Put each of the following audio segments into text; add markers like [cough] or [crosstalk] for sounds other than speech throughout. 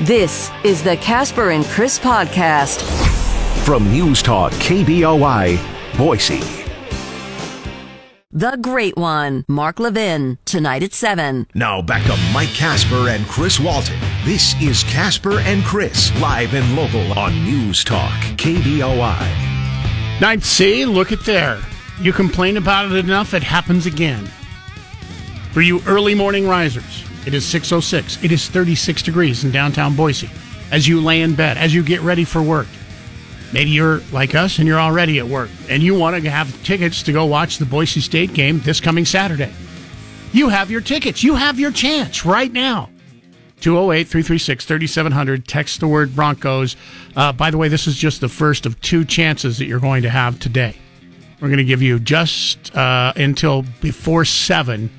This is the Casper and Chris podcast from News Talk KBOI, Boise. The Great One, Mark Levin, tonight at 7. Now back to Mike Casper and Chris Walton. This is Casper and Chris, live and local on News Talk KBOI. Night C, look at there. You complain about it enough, it happens again. For you early morning risers, it is 606. It is 36 degrees in downtown Boise. As you lay in bed, as you get ready for work, Maybe you're like us and you're already at work and you want to have tickets to go watch the Boise State game this coming Saturday. You have your tickets. You have your chance right now. 208 336 3700. Text the word Broncos. Uh, by the way, this is just the first of two chances that you're going to have today. We're going to give you just uh, until before 7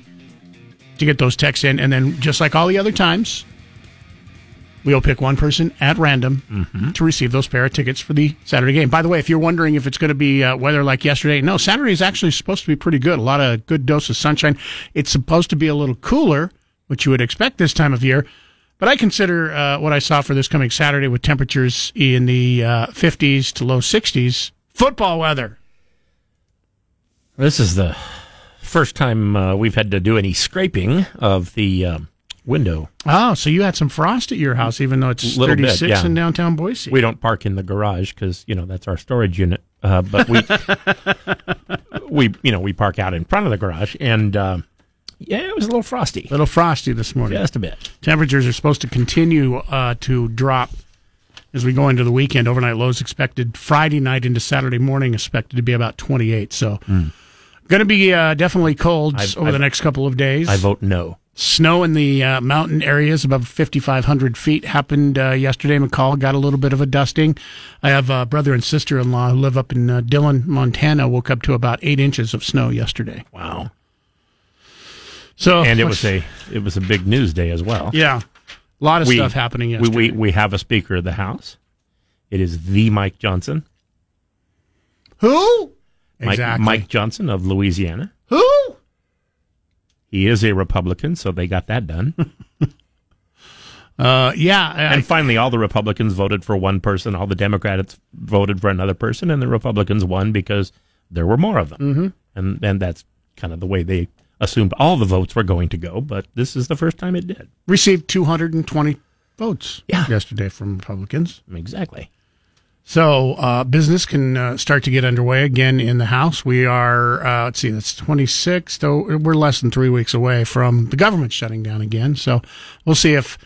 to get those texts in. And then, just like all the other times, We'll pick one person at random mm-hmm. to receive those pair of tickets for the Saturday game. By the way, if you're wondering if it's going to be uh, weather like yesterday, no, Saturday is actually supposed to be pretty good. A lot of good dose of sunshine. It's supposed to be a little cooler, which you would expect this time of year. But I consider uh, what I saw for this coming Saturday with temperatures in the uh, 50s to low 60s football weather. This is the first time uh, we've had to do any scraping of the um, window. Oh, so you had some frost at your house, even though it's Little 36 bit, yeah. in downtown Boise. We don't park in the garage because you know that's our storage unit. Uh, but we [laughs] we you know we park out in front of the garage, and uh, yeah, it was a little frosty. A little frosty this morning, just a bit. Temperatures are supposed to continue uh, to drop as we go into the weekend. Overnight lows expected Friday night into Saturday morning expected to be about 28. So. Mm. Going to be uh, definitely cold I've, over I've, the next couple of days. I vote no. Snow in the uh, mountain areas above 5,500 feet happened uh, yesterday. McCall got a little bit of a dusting. I have a brother and sister in law who live up in uh, Dillon, Montana, woke up to about eight inches of snow yesterday. Wow. So and it was a it was a big news day as well. Yeah, a lot of we, stuff happening yesterday. We, we we have a Speaker of the House. It is the Mike Johnson. Who? Mike, exactly. Mike Johnson of Louisiana. Who? He is a Republican, so they got that done. [laughs] uh, yeah. I, and finally, all the Republicans voted for one person, all the Democrats voted for another person, and the Republicans won because there were more of them. Mm-hmm. And, and that's kind of the way they assumed all the votes were going to go, but this is the first time it did. Received 220 votes yeah. yesterday from Republicans. Exactly. So uh, business can uh, start to get underway again in the House. We are, uh, let's see, that's 26. So we're less than three weeks away from the government shutting down again. So we'll see if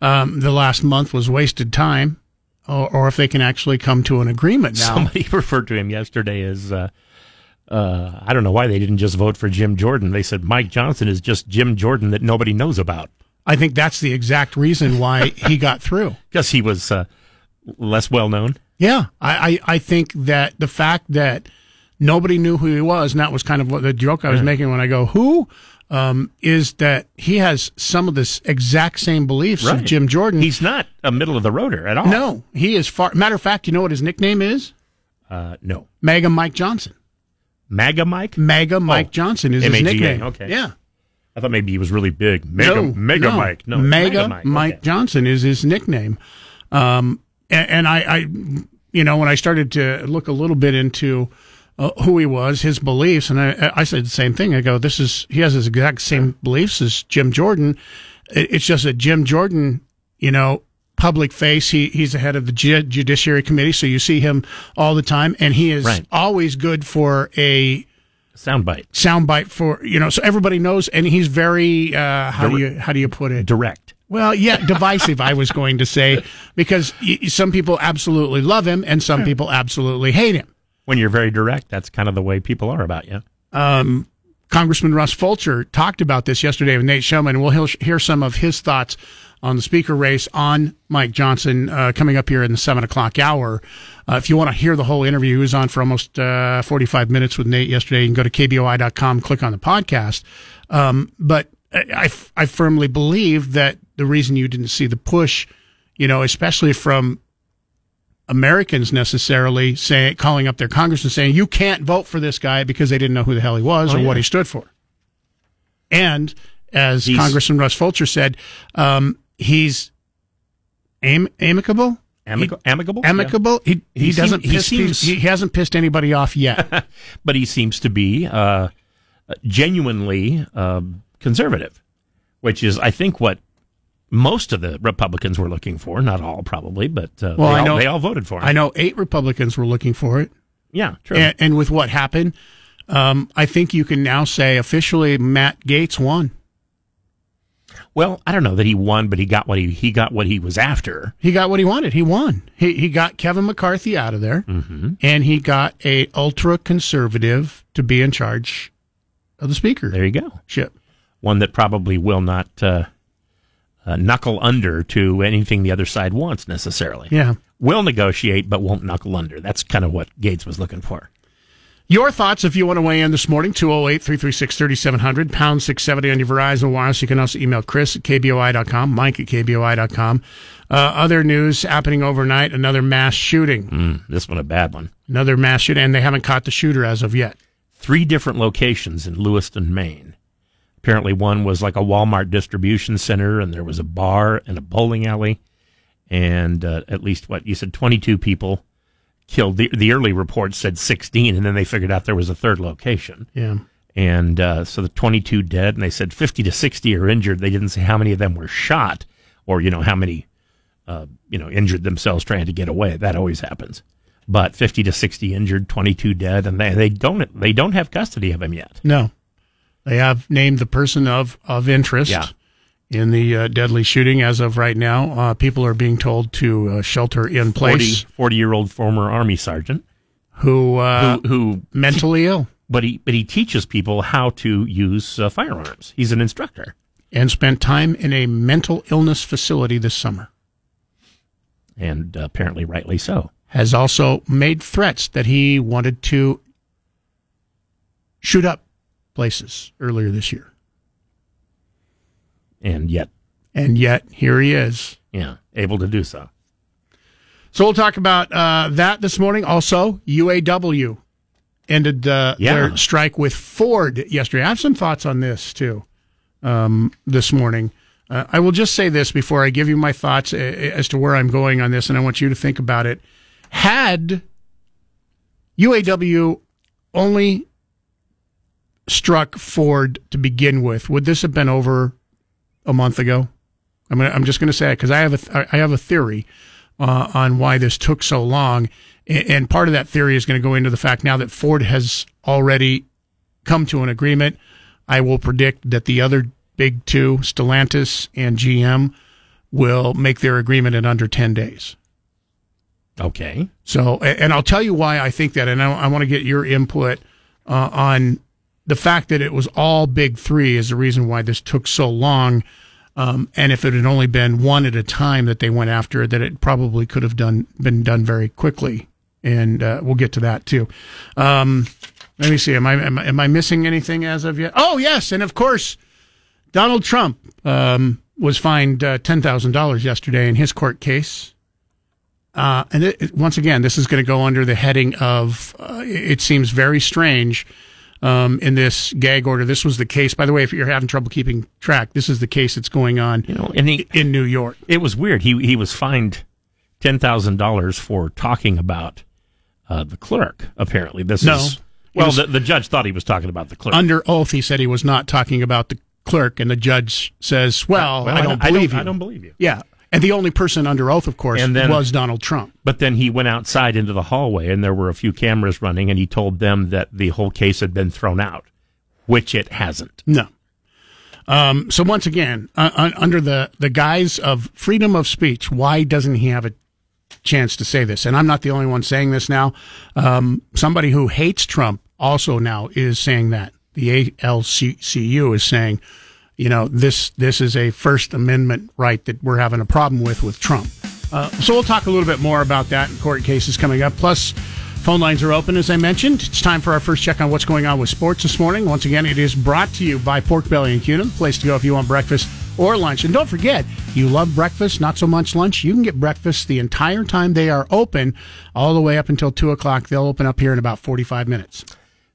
um, the last month was wasted time or, or, if they can actually come to an agreement now. Somebody [laughs] referred to him yesterday as, uh, uh, I don't know why they didn't just vote for Jim Jordan. They said Mike Johnson is just Jim Jordan that nobody knows about. I think that's the exact reason why he got through. [laughs] Because he was uh, less well known. Yeah, I, I, I, think that the fact that nobody knew who he was, and that was kind of what the joke I was making when I go, who? Um, is that he has some of this exact same beliefs right. of Jim Jordan. He's not a middle of the roader at all. No, he is far. Matter of fact, you know what his nickname is? Uh, no. MAGA Mike Johnson. MAGA Mike? MAGA Mike oh, Johnson is M-A-G-A, his nickname. Okay. Yeah. I thought maybe he was really big. Mega, no, Mega no. Mike. No, Mega, Mike, Mike okay. Johnson is his nickname. Um, and, and I, I, you know, when I started to look a little bit into uh, who he was, his beliefs, and I, I said the same thing. I go, this is he has his exact same beliefs as Jim Jordan. It's just that Jim Jordan, you know, public face. He he's the head of the Judiciary Committee, so you see him all the time, and he is right. always good for a soundbite. Soundbite for you know, so everybody knows, and he's very uh, how do you how do you put it? Direct. Well, yeah, [laughs] divisive, I was going to say, because some people absolutely love him and some people absolutely hate him. When you're very direct, that's kind of the way people are about you. Um, Congressman Russ Fulcher talked about this yesterday with Nate Shelman. We'll hear some of his thoughts on the speaker race on Mike Johnson uh, coming up here in the seven o'clock hour. Uh, if you want to hear the whole interview, he was on for almost uh, 45 minutes with Nate yesterday. You can go to kboi.com, click on the podcast. Um, but I, I firmly believe that the reason you didn't see the push, you know, especially from Americans necessarily saying, calling up their congressman saying, you can't vote for this guy because they didn't know who the hell he was oh, or yeah. what he stood for. And as he's, Congressman Russ Fulcher said, um, he's Am- amicable. Amic- amicable, Amicable. He, he, He doesn't seem- he piss seems- he, he hasn't pissed anybody off yet. [laughs] But he seems to be uh, genuinely um conservative, which is, I think, what most of the Republicans were looking for. Not all, probably, but uh, Well, they, all, know- they all voted for him. I know eight Republicans were looking for it. Yeah, true. And, and with what happened, um, I think you can now say officially Matt Gaetz won. well, I don't know that he won, but he got what he he got what he was after. He got what he wanted. He won. He he got Kevin McCarthy out of there, Mm-hmm. and he got a ultra conservative to be in charge of the speaker. There you go. One that probably will not uh, uh, knuckle under to anything the other side wants necessarily. Yeah. Will negotiate, but won't knuckle under. That's kind of what Gaetz was looking for. Your thoughts if you want to weigh in this morning, 208 336 3700, pound 670 on your Verizon Wireless. You can also email Chris at KBOI.com, Mike at KBOI.com. Uh, other news happening overnight another mass shooting. Mm, this one a bad one. Another mass shooting, and they haven't caught the shooter as of yet. Three different locations in Lewiston, Maine. Apparently, one was like a Walmart distribution center, and there was a bar and a bowling alley, and uh, at least what you said, twenty-two people killed. The, the early reports said sixteen, and then they figured out there was a third location. Yeah. and uh, so the 22 dead, and they said 50 to 60 are injured. They didn't say how many of them were shot, or you know how many, uh, you know, injured themselves trying to get away. That always happens. But 50 to 60 injured, 22 dead, and they, they don't they don't have custody of him yet. No. They have named the person of, of interest Yeah. in the uh, deadly shooting as of right now. Uh, people are being told to uh, shelter in place 40 year old former army sergeant who, uh, who who mentally ill but he but he teaches people how to use uh, firearms. He's an instructor. and spent time in a mental illness facility this summer. And uh, apparently, rightly so. Has also made threats that he wanted to shoot up places earlier this year. And yet, And yet, here he is. yeah, able to do so. So we'll talk about uh, that this morning. Also, UAW ended uh, Yeah. their strike with Ford yesterday. I have some thoughts on this too um, this morning. Uh, I will just say this before I give you my thoughts uh, as to where I'm going on this, and I want you to think about it. Had UAW only struck Ford to begin with, would this have been over a month ago? I'm gonna, I'm just going to say it because I have a th- I have a theory uh, on why this took so long, A- and part of that theory is going to go into the fact now that Ford has already come to an agreement. I will predict that the other big two, Stellantis and GM, will make their agreement in under ten days. Okay. So, and I'll tell you why I think that, and I, I want to get your input uh, on the fact that it was all big three is the reason why this took so long. Um, and if it had only been one at a time that they went after, that it probably could have done been done very quickly. And uh, we'll get to that too. Um, let me see. Am I, am I am I missing anything as of yet? Oh yes, and of course, Donald Trump um, was fined uh, ten thousand dollars yesterday in his court case. Uh, and it, once again, this is going to go under the heading of uh, it seems very strange um, in this gag order. This was the case, by the way, if you're having trouble keeping track, this is the case that's going on You know, and he, in New York. it was weird. He he was fined ten thousand dollars for talking about uh, the clerk. Apparently, this No. is well. was- the, the judge thought he was talking about the clerk. Under oath, he said he was not talking about the clerk, and the judge says, "Well, Well, I don't believe you." I don't believe you. Yeah, and the only person under oath, of course, And then- was Donald Trump. But then he went outside into the hallway, and there were a few cameras running, and he told them that the whole case had been thrown out, which it hasn't. No. Um, so once again, uh, under the, the guise of freedom of speech, why doesn't he have a chance to say this? And I'm not the only one saying this now. Um, somebody who hates Trump also now is saying that. The ACLU is saying, you know, this this is a First Amendment right that we're having a problem with with Trump. Uh, so we'll talk a little bit more about that in court cases coming up. Plus, phone lines are open, as I mentioned. It's time for our first check on what's going on with sports this morning. Once again, it is brought to you by Pork Belly and Kuna, place to go if you want breakfast or lunch. And don't forget, you love breakfast, not so much lunch. You can get breakfast the entire time they are open, all the way up until 2 o'clock. They'll open up here in about 45 minutes.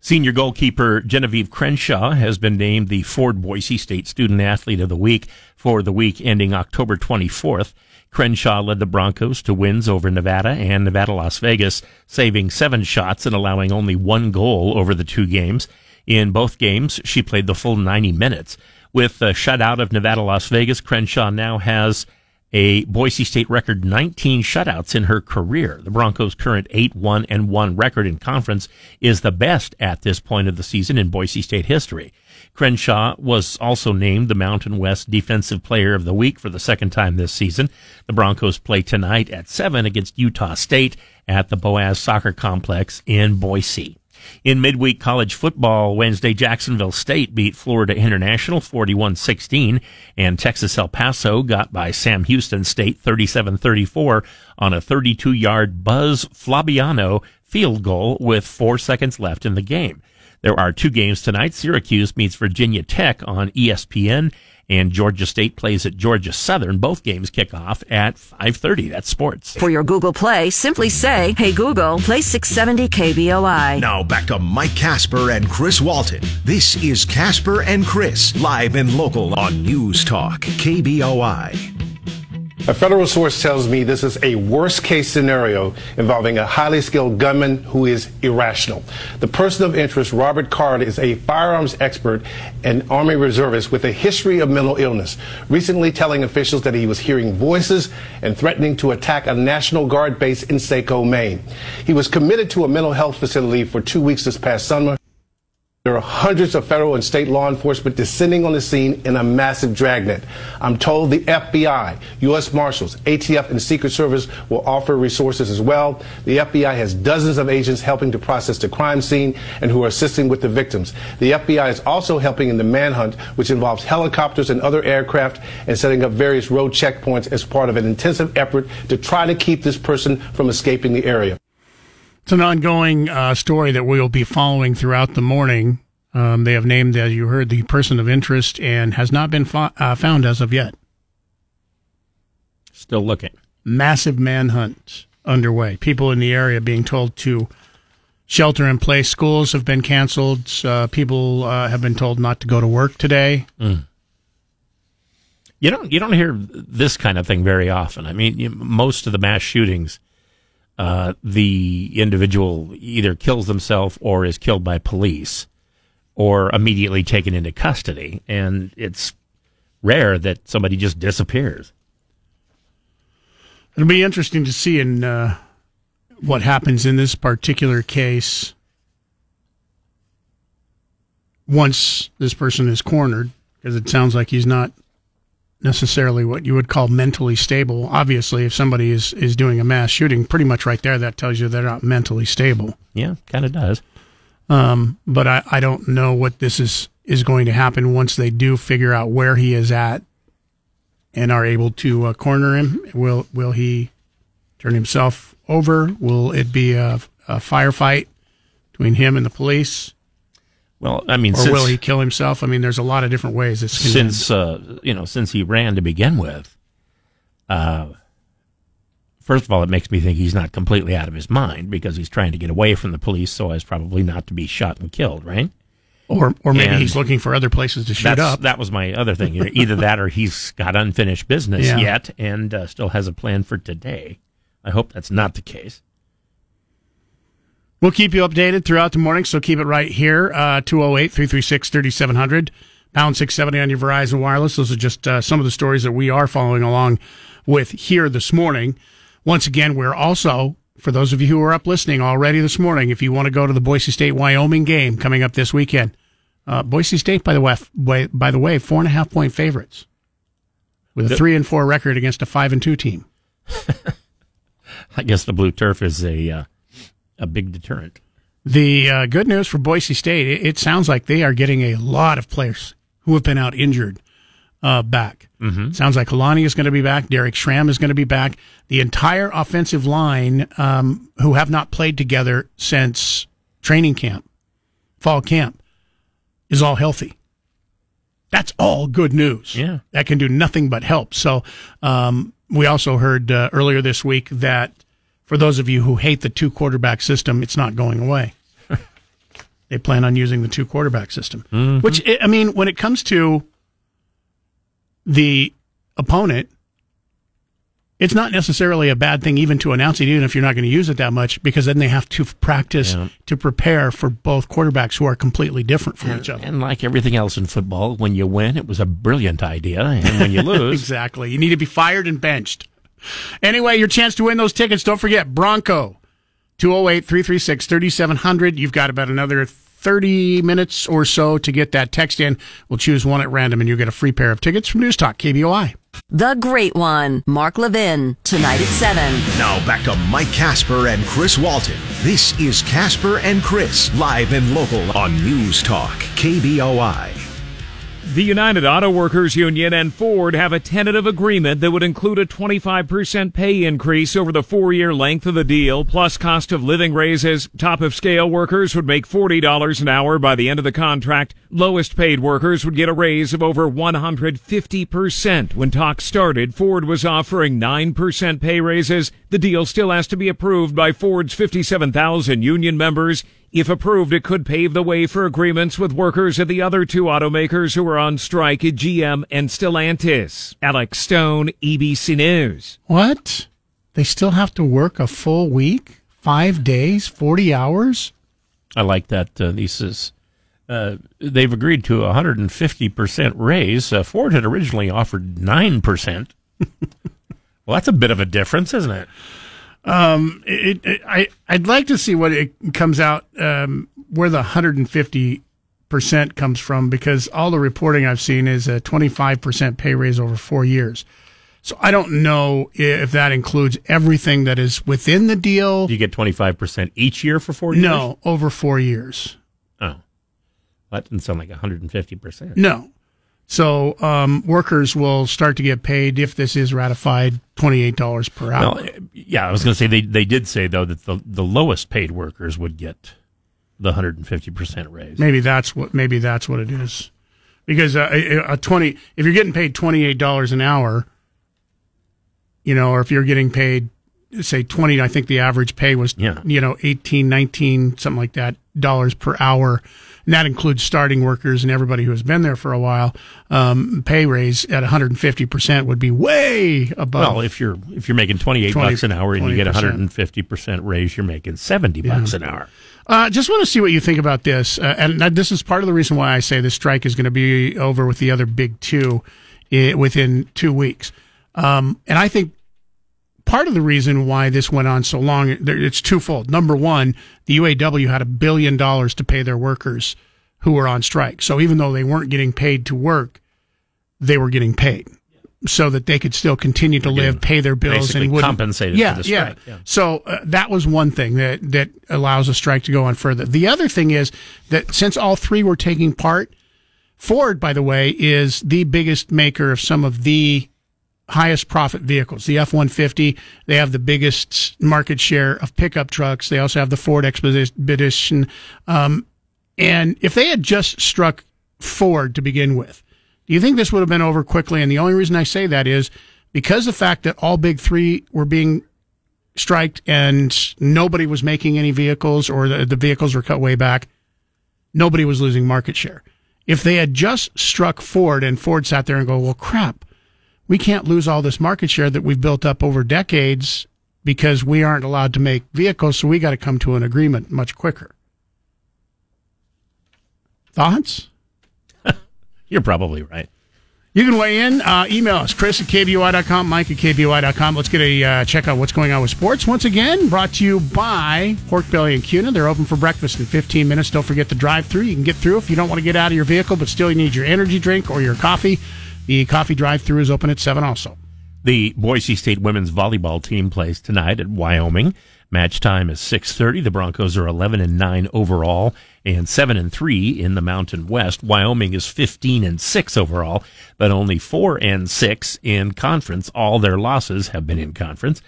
Senior goalkeeper Genevieve Crenshaw has been named the Ford Boise State Student Athlete of the Week for the week ending October 24th. Crenshaw led the Broncos to wins over Nevada and Nevada Las Vegas, saving seven shots and allowing only one goal over the two games. In both games, she played the full 90 minutes. With a shutout of Nevada Las Vegas, Crenshaw now has a Boise State record 19 shutouts in her career. The Broncos' current 8-1 and 1 record in conference is the best at this point of the season in Boise State history. Crenshaw was also named the Mountain West Defensive Player of the Week for the second time this season. The Broncos play tonight at 7 against Utah State at the Boas Soccer Complex in Boise. In midweek college football, Wednesday, Jacksonville State beat Florida International 41-16 and Texas El Paso got by Sam Houston State 37-34 on a 32-yard Buzz Flabiano field goal with four seconds left in the game. There are two games tonight. Syracuse meets Virginia Tech on ESPN and Georgia State plays at Georgia Southern. Both games kick off at 5:30. That's sports. For your Google Play, simply say, "Hey Google, play 670 KBOI." Now back to Mike Casper and Chris Walton. This is Casper and Chris, live and local on News Talk KBOI. A federal source tells me this is a worst case scenario involving a highly skilled gunman who is irrational. The person of interest, Robert Card, is a firearms expert and Army reservist with a history of mental illness, recently telling officials that he was hearing voices and threatening to attack a National Guard base in Saco, Maine. He was committed to a mental health facility for two weeks this past summer. There are hundreds of federal and state law enforcement descending on the scene in a massive dragnet. I'm told the FBI, U.S. Marshals, ATF, and Secret Service will offer resources as well. The FBI has dozens of agents helping to process the crime scene and who are assisting with the victims. The FBI is also helping in the manhunt, which involves helicopters and other aircraft and setting up various road checkpoints as part of an intensive effort to try to keep this person from escaping the area. It's an ongoing uh, story that we will be following throughout the morning. Um, they have named, as you heard, the person of interest and has not been fo- uh, found as of yet. Still looking. Massive manhunt underway. People in the area being told to shelter in place. Schools have been canceled. Uh, people uh, have been told not to go to work today. Mm. You don't you don't hear this kind of thing very often. I mean, you, most of the mass shootings uh, the individual either kills themselves or is killed by police or immediately taken into custody. And it's rare that somebody just disappears. It'll be interesting to see in uh, what happens in this particular case once this person is cornered, because it sounds like he's not necessarily what you would call mentally stable. Obviously, if somebody is, is doing a mass shooting, pretty much right there, that tells you they're not mentally stable. Yeah, kind of does. Um, but I, I don't know what this is, is going to happen once they do figure out where he is at and are able to uh, corner him. Will, will he turn himself over? Will it be a, a firefight between him and the police? Well, I mean, or since, will he kill himself? I mean, there's a lot of different ways. It's since uh, you know, since he ran to begin with. Uh, first of all, it makes me think he's not completely out of his mind because he's trying to get away from the police, so as probably not to be shot and killed, right? Or, or maybe and he's looking for other places to shoot up. That was my other thing. Either that, or he's got unfinished business [laughs] yeah. yet and uh, still has a plan for today. I hope that's not the case. We'll keep you updated throughout the morning, so keep it right here. 208 336 3700, pound 670 on your Verizon Wireless. Those are just uh, some of the stories that we are following along with here this morning. Once again, we're also, for those of you who are up listening already this morning, if you want to go to the Boise State Wyoming game coming up this weekend, uh, Boise State, by the way, by the way, four and a half point favorites with a three and four record against a five and two team. [laughs] I guess the blue turf is a uh, a big deterrent. The uh, good news for Boise State, it, it, sounds like they are getting a lot of players who have been out injured uh, back. Mm-hmm. Sounds like Kalani is going to be back. Derek Schramm is going to be back. The entire offensive line, um, who have not played together since training camp, fall camp, is all healthy. That's all good news. Yeah. That can do nothing but help. So, um, we also heard uh, earlier this week that for those of you who hate the two quarterback system, it's not going away. [laughs] they plan on using the two quarterback system, mm-hmm. which, I mean, when it comes to the opponent, it's not necessarily a bad thing even to announce it, even if you're not going to use it that much, because then they have to practice Yeah. to prepare for both quarterbacks who are completely different from each other. And like everything else in football, when you win, it was a brilliant idea, and when you [laughs] lose, Exactly. You need to be fired and benched. Anyway, your chance to win those tickets. Don't forget Bronco 208 336 3700. You've got about another 30 minutes or so to get that text in. We'll choose one at random and you get a free pair of tickets from News Talk KBOI. The Great One, Mark Levin, tonight at 7. Now back to Mike Casper and Chris Walton. This is Casper and Chris, live and local on News Talk KBOI. The United Auto Workers Union and Ford have a tentative agreement that would include a 25% pay increase over the four year length of the deal, plus cost of living raises. Top of scale workers would make $40 an hour by the end of the contract. Lowest paid workers would get a raise of over 150%. When talks started, Ford was offering 9% pay raises. The deal still has to be approved by Ford's 57,000 union members. If approved, it could pave the way for agreements with workers at the other two automakers who are on strike at GM and Stellantis. Alex Stone, ABC News. What? They still have to work a full week? Five days? 40 hours? I like that. Uh, this is uh, they've agreed to a 150% raise. Uh, Ford had originally offered 9%. [laughs] well, that's a bit of a difference, isn't it? It, it, I I'd like to see what it comes out um, where the 150 percent comes from because all the reporting I've seen is a 25 percent pay raise over four years. So I don't know if that includes everything that is within the deal. Do you get 25% each year for four years? No, over four years. Oh. That doesn't sound like 150%. No. So um, workers will start to get paid if this is ratified twenty eight dollars per hour. Well, yeah, I was going to say they, they did say, though, that the, the lowest paid workers would get the 150% raise. Maybe that's what maybe that's what it is, because uh, a, a twenty if you're getting paid twenty eight dollars an hour, you know, or if you're getting paid say twenty, I think the average pay was Yeah. you know 18, 19, something like that dollars per hour, and that includes starting workers and everybody who has been there for a while. Um, pay raise at 150 percent would be way above. Well, if you're if you're making 28 20 bucks an hour and you get a 150% raise, you're making 70 bucks an hour. Uh, just want to see what you think about this, uh, and this is part of the reason why I say this strike is going to be over with the other big two within two weeks. Um, and I think part of the reason why this went on so long, it's twofold. Number one, the UAW had a billion dollars to pay their workers who were on strike. So even though they weren't getting paid to work, they were getting paid so that they could still continue to live, pay their bills, and wouldn't- compensated for yeah, the strike, Yeah. yeah. So uh, that was one thing that that allows a strike to go on further. The other thing is that since all three were taking part, Ford, by the way, is the biggest maker of some of the highest profit vehicles. The F 150, they have the biggest market share of pickup trucks. They also have the Ford Expedition. Um, and if they had just struck Ford to begin with, do you think this would have been over quickly? And the only reason I say that is because the fact that all big three were being striked and nobody was making any vehicles or the, the vehicles were cut way back, nobody was losing market share. If they had just struck Ford and Ford sat there and go, well, crap, we can't lose all this market share that we've built up over decades because we aren't allowed to make vehicles, so we got to come to an agreement much quicker. Thoughts? [laughs] You're probably right. You can weigh in. Uh, email us, Chris at KBOI.com, Mike at KBOI.com. Let's get a uh, check out what's going on with sports. Once again, brought to you by Pork Belly and Kuna. They're open for breakfast in 15 minutes. Don't forget the drive through. You can get through if you don't want to get out of your vehicle, but still you need your energy drink or your coffee. The coffee drive through is open at 7 also. The Boise State women's volleyball team plays tonight at Wyoming. Match time is 6:30. The Broncos are 11 and 9 overall and 7 and 3 in the Mountain West. Wyoming is 15 and 6 overall, but only 4 and 6 in conference. All their losses have been in conference.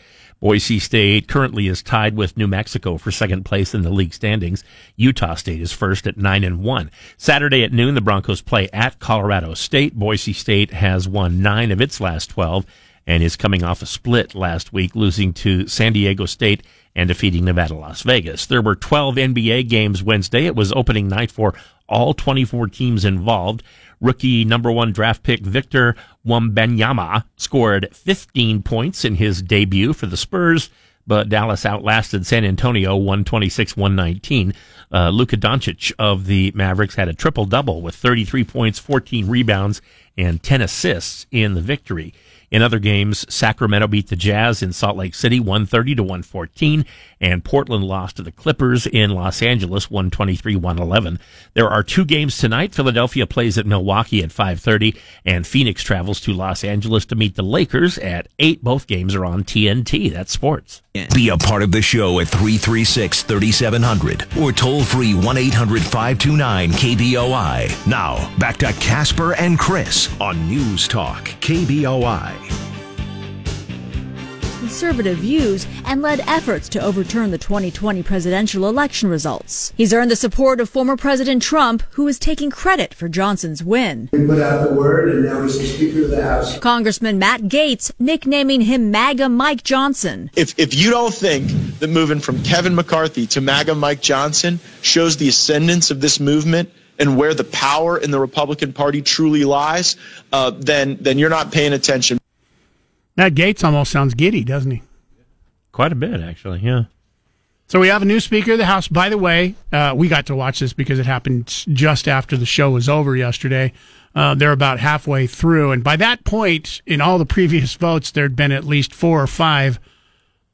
Boise State currently is tied with New Mexico for second place in the league standings. Utah State is first at 9 and 1. Saturday at noon, the Broncos play at Colorado State. Boise State has won 9 of its last 12 and is coming off a split last week, losing to San Diego State and defeating Nevada, Las Vegas. There were 12 NBA games Wednesday. It was opening night for all 24 teams involved. Rookie number one draft pick Victor Wembanyama scored 15 points in his debut for the Spurs, but Dallas outlasted San Antonio 126 119. Uh, Luka Doncic of the Mavericks had a triple double with 33 points, 14 rebounds, and 10 assists in the victory. In other games, Sacramento beat the Jazz in Salt Lake City 130 to 114, and Portland lost to the Clippers in Los Angeles 123 111. There are two games tonight. Philadelphia plays at Milwaukee at 5:30, and Phoenix travels to Los Angeles to meet the Lakers at 8. Both games are on TNT. That's sports. Be a part of the show at 336 3700 or toll free 1 800 529 KBOI. Now, back to Casper and Chris on News Talk KBOI conservative views and led efforts to overturn the 2020 presidential election results. He's earned the support of former President Trump, who is taking credit for Johnson's win. We put out the word, and now he's the Speaker of the House. Congressman Matt Gaetz nicknaming him MAGA Mike Johnson. If, if you don't think that moving from Kevin McCarthy to MAGA Mike Johnson shows the ascendance of this movement, and where the power in the Republican Party truly lies, uh, then then you're not paying attention. Matt Gaetz almost sounds giddy, doesn't he? Quite a bit, actually. Yeah. So we have a new Speaker of the House. By the way, uh, we got to watch this because it happened just after the show was over yesterday. Uh, they're about halfway through, and by that point, in all the previous [laughs] votes, there'd been at least four or five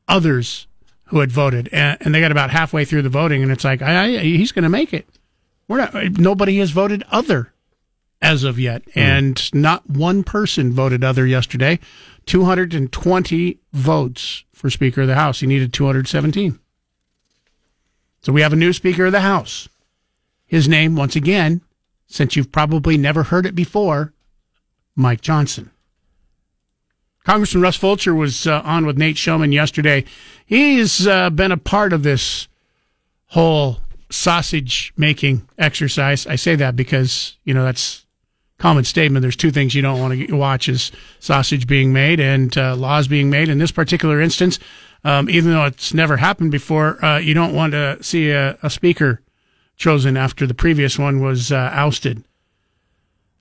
others who had voted, and, and they got about halfway through the voting, and it's like, I, I, he's going to make it. We're not. Nobody has voted other as of yet, mm. and not one person voted other yesterday. 220 votes for Speaker of the House. He needed 217. So we have a new Speaker of the House. His name, once again, since you've probably never heard it before, Mike Johnson. Congressman Russ Fulcher was uh, on with Nate Shelman yesterday. He's uh, been a part of this whole sausage making exercise. I say that because, you know, that's common statement. There's two things you don't want to watch: is sausage being made and uh, laws being made. In this particular instance, um, even though it's never happened before, uh, you don't want to see a, a, speaker chosen after the previous one was uh, ousted.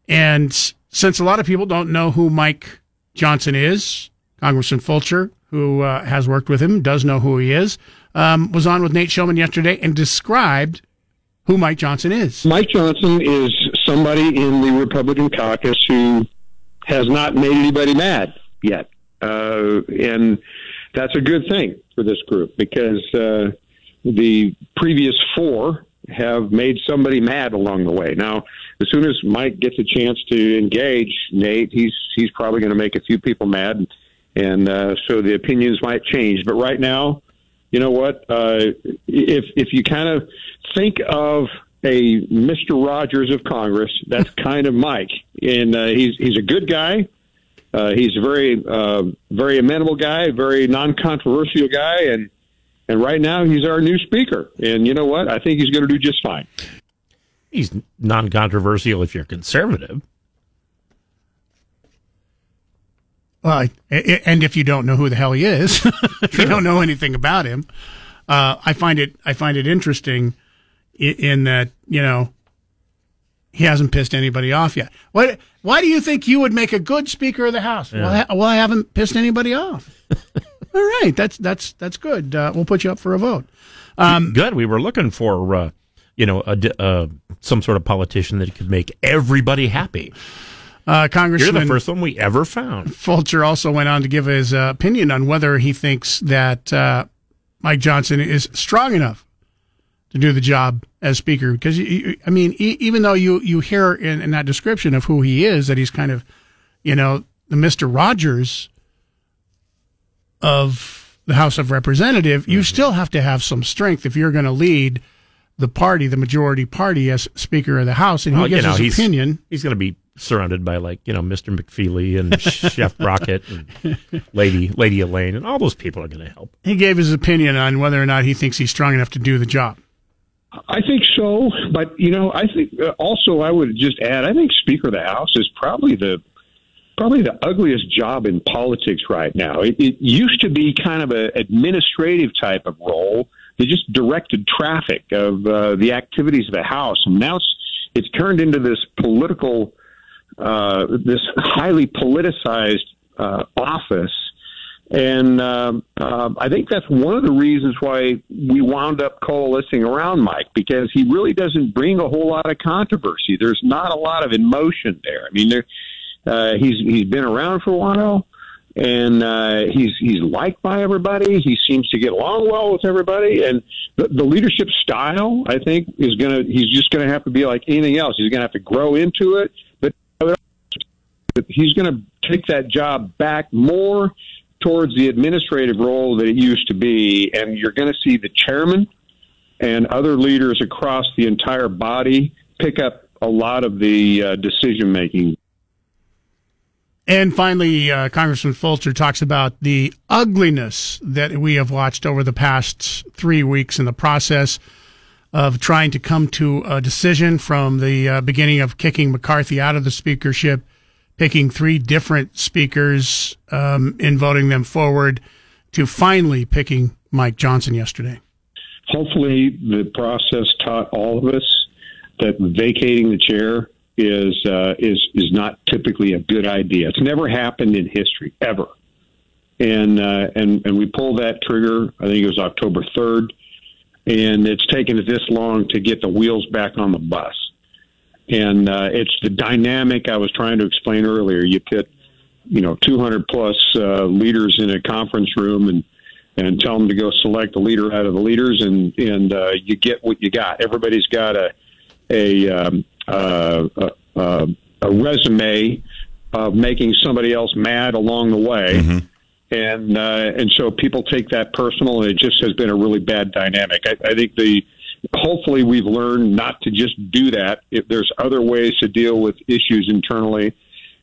And since a lot of people don't know who Mike Johnson is, Congressman Fulcher, who uh, has worked with him, does know who he is, um, was on with Nate Shelman yesterday and described who Mike Johnson is. Mike Johnson is somebody in the Republican caucus who has not made anybody mad yet. Uh, and that's a good thing for this group because uh, the previous four have made somebody mad along the way. Now, as soon as Mike gets a chance to engage Nate, he's he's probably going to make a few people mad, and uh, so the opinions might change. But right now, you know what? Uh, if if you kind of think of a Mr. Rogers of Congress. That's [laughs] kind of Mike, and uh, he's he's a good guy. Uh, he's a very uh, very amenable guy, very non-controversial guy, and and right now he's our new speaker. And you know what? I think he's going to do just fine. He's non-controversial if you're conservative. Well, and if you don't know who the hell he is, [laughs] if you don't know anything about him, uh, I find it I find it interesting in that you know he hasn't pissed anybody off yet. What? Why do you think you would make a good Speaker of the House? Yeah. Well, I, well, I haven't pissed anybody off. [laughs] All right, that's that's that's good. Uh, we'll put you up for a vote. Um, good. We were looking for uh, you know a, uh, some sort of politician that could make everybody happy. Uh, Congressman, You're the first one we ever found. Fulcher also went on to give his uh, opinion on whether he thinks that uh, Mike Johnson is strong enough to do the job as speaker because I mean even though you you hear in, in, that description of who he is that he's kind of you know the Mister Rogers of the House of Representative mm-hmm. you still have to have some strength if you're going to lead the party the majority party as Speaker of the House and he well, gives you know, his he's, opinion he's going to be surrounded by like you know Mr. McFeely and [laughs] Chef Brockett and Lady Lady Elaine and all those people are going to help he gave his opinion on whether or not he thinks he's strong enough to do the job I think so, but you know, I think uh, also I would just add, I think Speaker of the House is probably the probably the ugliest job in politics right now. It, it used to be kind of an administrative type of role that just directed traffic of uh, the activities of the House, and now it's it's turned into this political uh, this highly politicized uh, office. And um, uh, I think that's one of the reasons why we wound up coalescing around Mike because he really doesn't bring a whole lot of controversy. There's not a lot of emotion there. I mean, there, uh, he's he's been around for a while, and uh, he's he's liked by everybody. He seems to get along well with everybody, and the, the leadership style, I think, is gonna. He's just gonna have to be like anything else. He's gonna have to grow into it, but he's gonna take that job back more towards the administrative role that it used to be, and you're going to see the chairman and other leaders across the entire body pick up a lot of the uh, decision making. And finally, uh, Congressman Fulcher talks about the ugliness that we have watched over the past three weeks in the process of trying to come to a decision from the uh, beginning of kicking McCarthy out of the speakership picking three different speakers um, voting them forward to finally picking Mike Johnson yesterday. Hopefully, the process taught all of us that vacating the chair is uh, is is not typically a good idea. It's never happened in history ever, and uh, and and we pulled that trigger. I think it was October third, and it's taken this long to get the wheels back on the bus and uh, it's the dynamic I was trying to explain earlier. You put, you know, 200 plus uh, leaders in a conference room and and tell them to go select a leader out of the leaders, and and uh, you get what you got. Everybody's got a a um, uh, a, a resume of making somebody else mad along the way. Mm-hmm. And uh, and so people take that personal, and it just has been a really bad dynamic. I, I think the hopefully we've learned not to just do that. If there's other ways to deal with issues internally,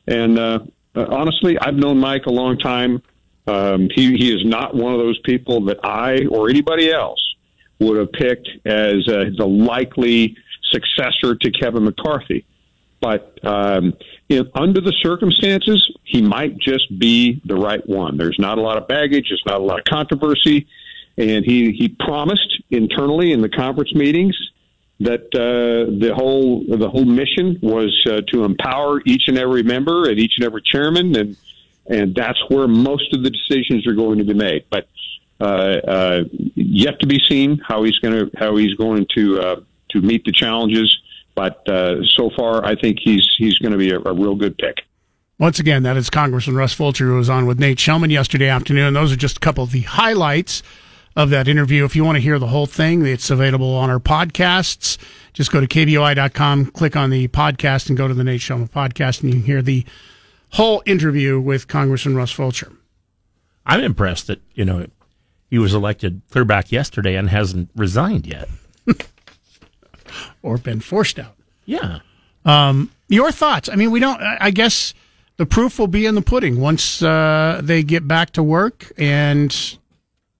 and uh, uh, honestly, I've known Mike a long time. Um, he he is not one of those people that I or anybody else would have picked as uh, the likely successor to Kevin McCarthy. But um, in, under the circumstances, he might just be the right one. There's not a lot of baggage. There's not a lot of controversy and he he promised internally in the conference meetings that uh, the whole the whole mission was uh, to empower each and every member and each and every chairman, and and that's where most of the decisions are going to be made. But uh, uh yet to be seen how he's going to how he's going to uh, to meet the challenges. But uh, so far, I think he's he's going to be a, a real good pick. Once again, that is Congressman Russ Fulcher, who was on with Nate Shelman yesterday afternoon. Those are just a couple of the highlights of that interview. If you want to hear the whole thing, it's available on our podcasts. Just go to kboi.com, click on the podcast, and go to the Nate Shelman podcast, and you can hear the whole interview with Congressman Russ Fulcher. I'm impressed that, you know, he was elected clear back yesterday and hasn't resigned yet. [laughs] or been forced out. Yeah. Um, your thoughts? I mean, we don't, I guess the proof will be in the pudding once uh, they get back to work and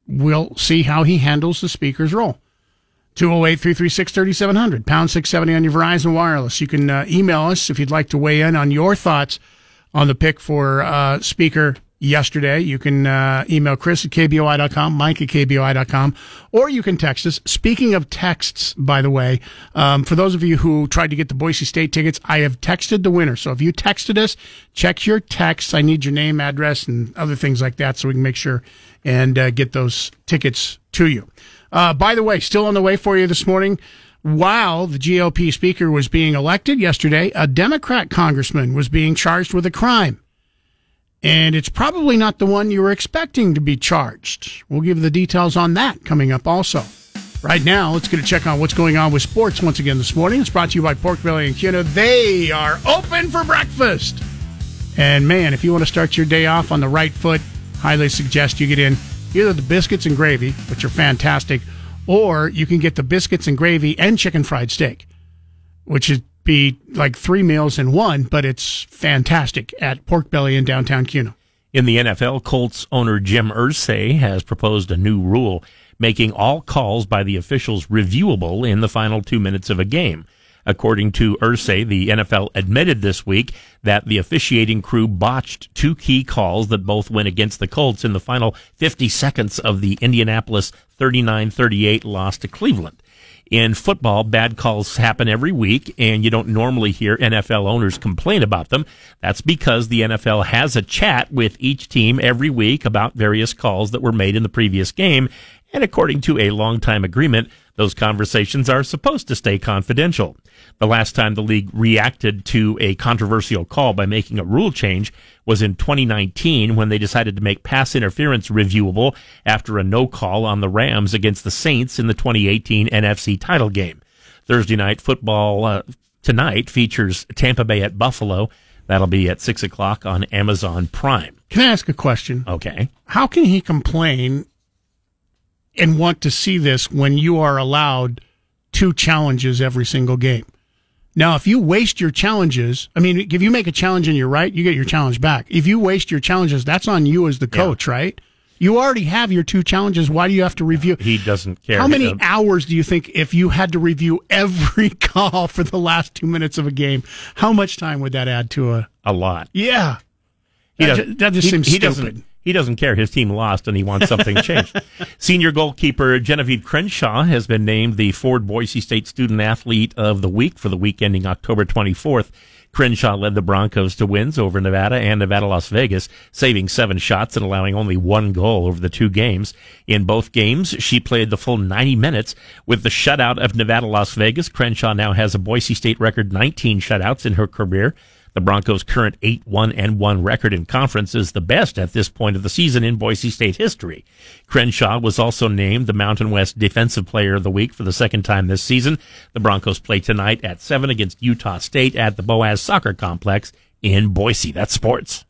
we'll see how he handles the speaker's role. 208 336 3700, pound 670 on your Verizon Wireless. You can uh, email us if you'd like to weigh in on your thoughts on the pick for uh, Speaker yesterday. You can uh, email Chris at KBOI.com, Mike at KBOI.com, or you can text us. Speaking of texts, by the way, um, for those of you who tried to get the Boise State tickets, I have texted the winner. So if you texted us, check your texts. I need your name, address, and other things like that so we can make sure and uh, get those tickets to you. Uh, by the way, still on the way for you this morning. While the GOP speaker was being elected yesterday, a Democrat congressman was being charged with a crime. And it's probably not the one you were expecting to be charged. We'll give the details on that coming up also. Right now, let's get a check on what's going on with sports once again this morning. It's brought to you by Pork Belly and Kuna. They are open for breakfast. And man, if you want to start your day off on the right foot, highly suggest you get in either the biscuits and gravy, which are fantastic, or you can get the biscuits and gravy and chicken fried steak, which would be like three meals in one, but it's fantastic at Pork Belly in downtown Kuna. In the NFL, Colts owner Jim Irsay has proposed a new rule making all calls by the officials reviewable in the final two minutes of a game. According to Irsay, the NFL admitted this week that the officiating crew botched two key calls that both went against the Colts in the final 50 seconds of the Indianapolis 39-38 loss to Cleveland. In football, bad calls happen every week, and you don't normally hear NFL owners complain about them. That's because the NFL has a chat with each team every week about various calls that were made in the previous game. And according to a long-time agreement, those conversations are supposed to stay confidential. The last time the league reacted to a controversial call by making a rule change was in 2019 when they decided to make pass interference reviewable after a no call on the Rams against the Saints in the 2018 NFC title game. Thursday night football uh, tonight features Tampa Bay at Buffalo. That'll be at six o'clock on Amazon Prime. Can I ask a question? Okay. How can he complain and want to see this when you are allowed two challenges every single game? Now, if you waste your challenges, I mean, if you make a challenge and you're right, you get your challenge back. If you waste your challenges, that's on you as the coach, yeah. right? You already have your two challenges. Why do you have to review? He doesn't care. How many um, hours do you think if you had to review every [laughs] call for the last two minutes of a game? How much time would that add to a? A lot. Yeah. He that, just, that just he, seems he stupid. Doesn't, he doesn't care. His team lost and he wants something [laughs] changed. Senior goalkeeper Genevieve Crenshaw has been named the Ford Boise State Student Athlete of the Week for the week ending October 24th. Crenshaw led the Broncos to wins over Nevada and Nevada Las Vegas, saving seven shots and allowing only one goal over the two games. In both games, she played the full 90 minutes. With the shutout of Nevada Las Vegas, Crenshaw now has a Boise State record 19 shutouts in her career. The Broncos' current 8-1 and 1 record in conference is the best at this point of the season in Boise State history. Crenshaw was also named the Mountain West Defensive Player of the Week for the second time this season. The Broncos play tonight at 7 against Utah State at the Boas Soccer Complex in Boise. That's sports.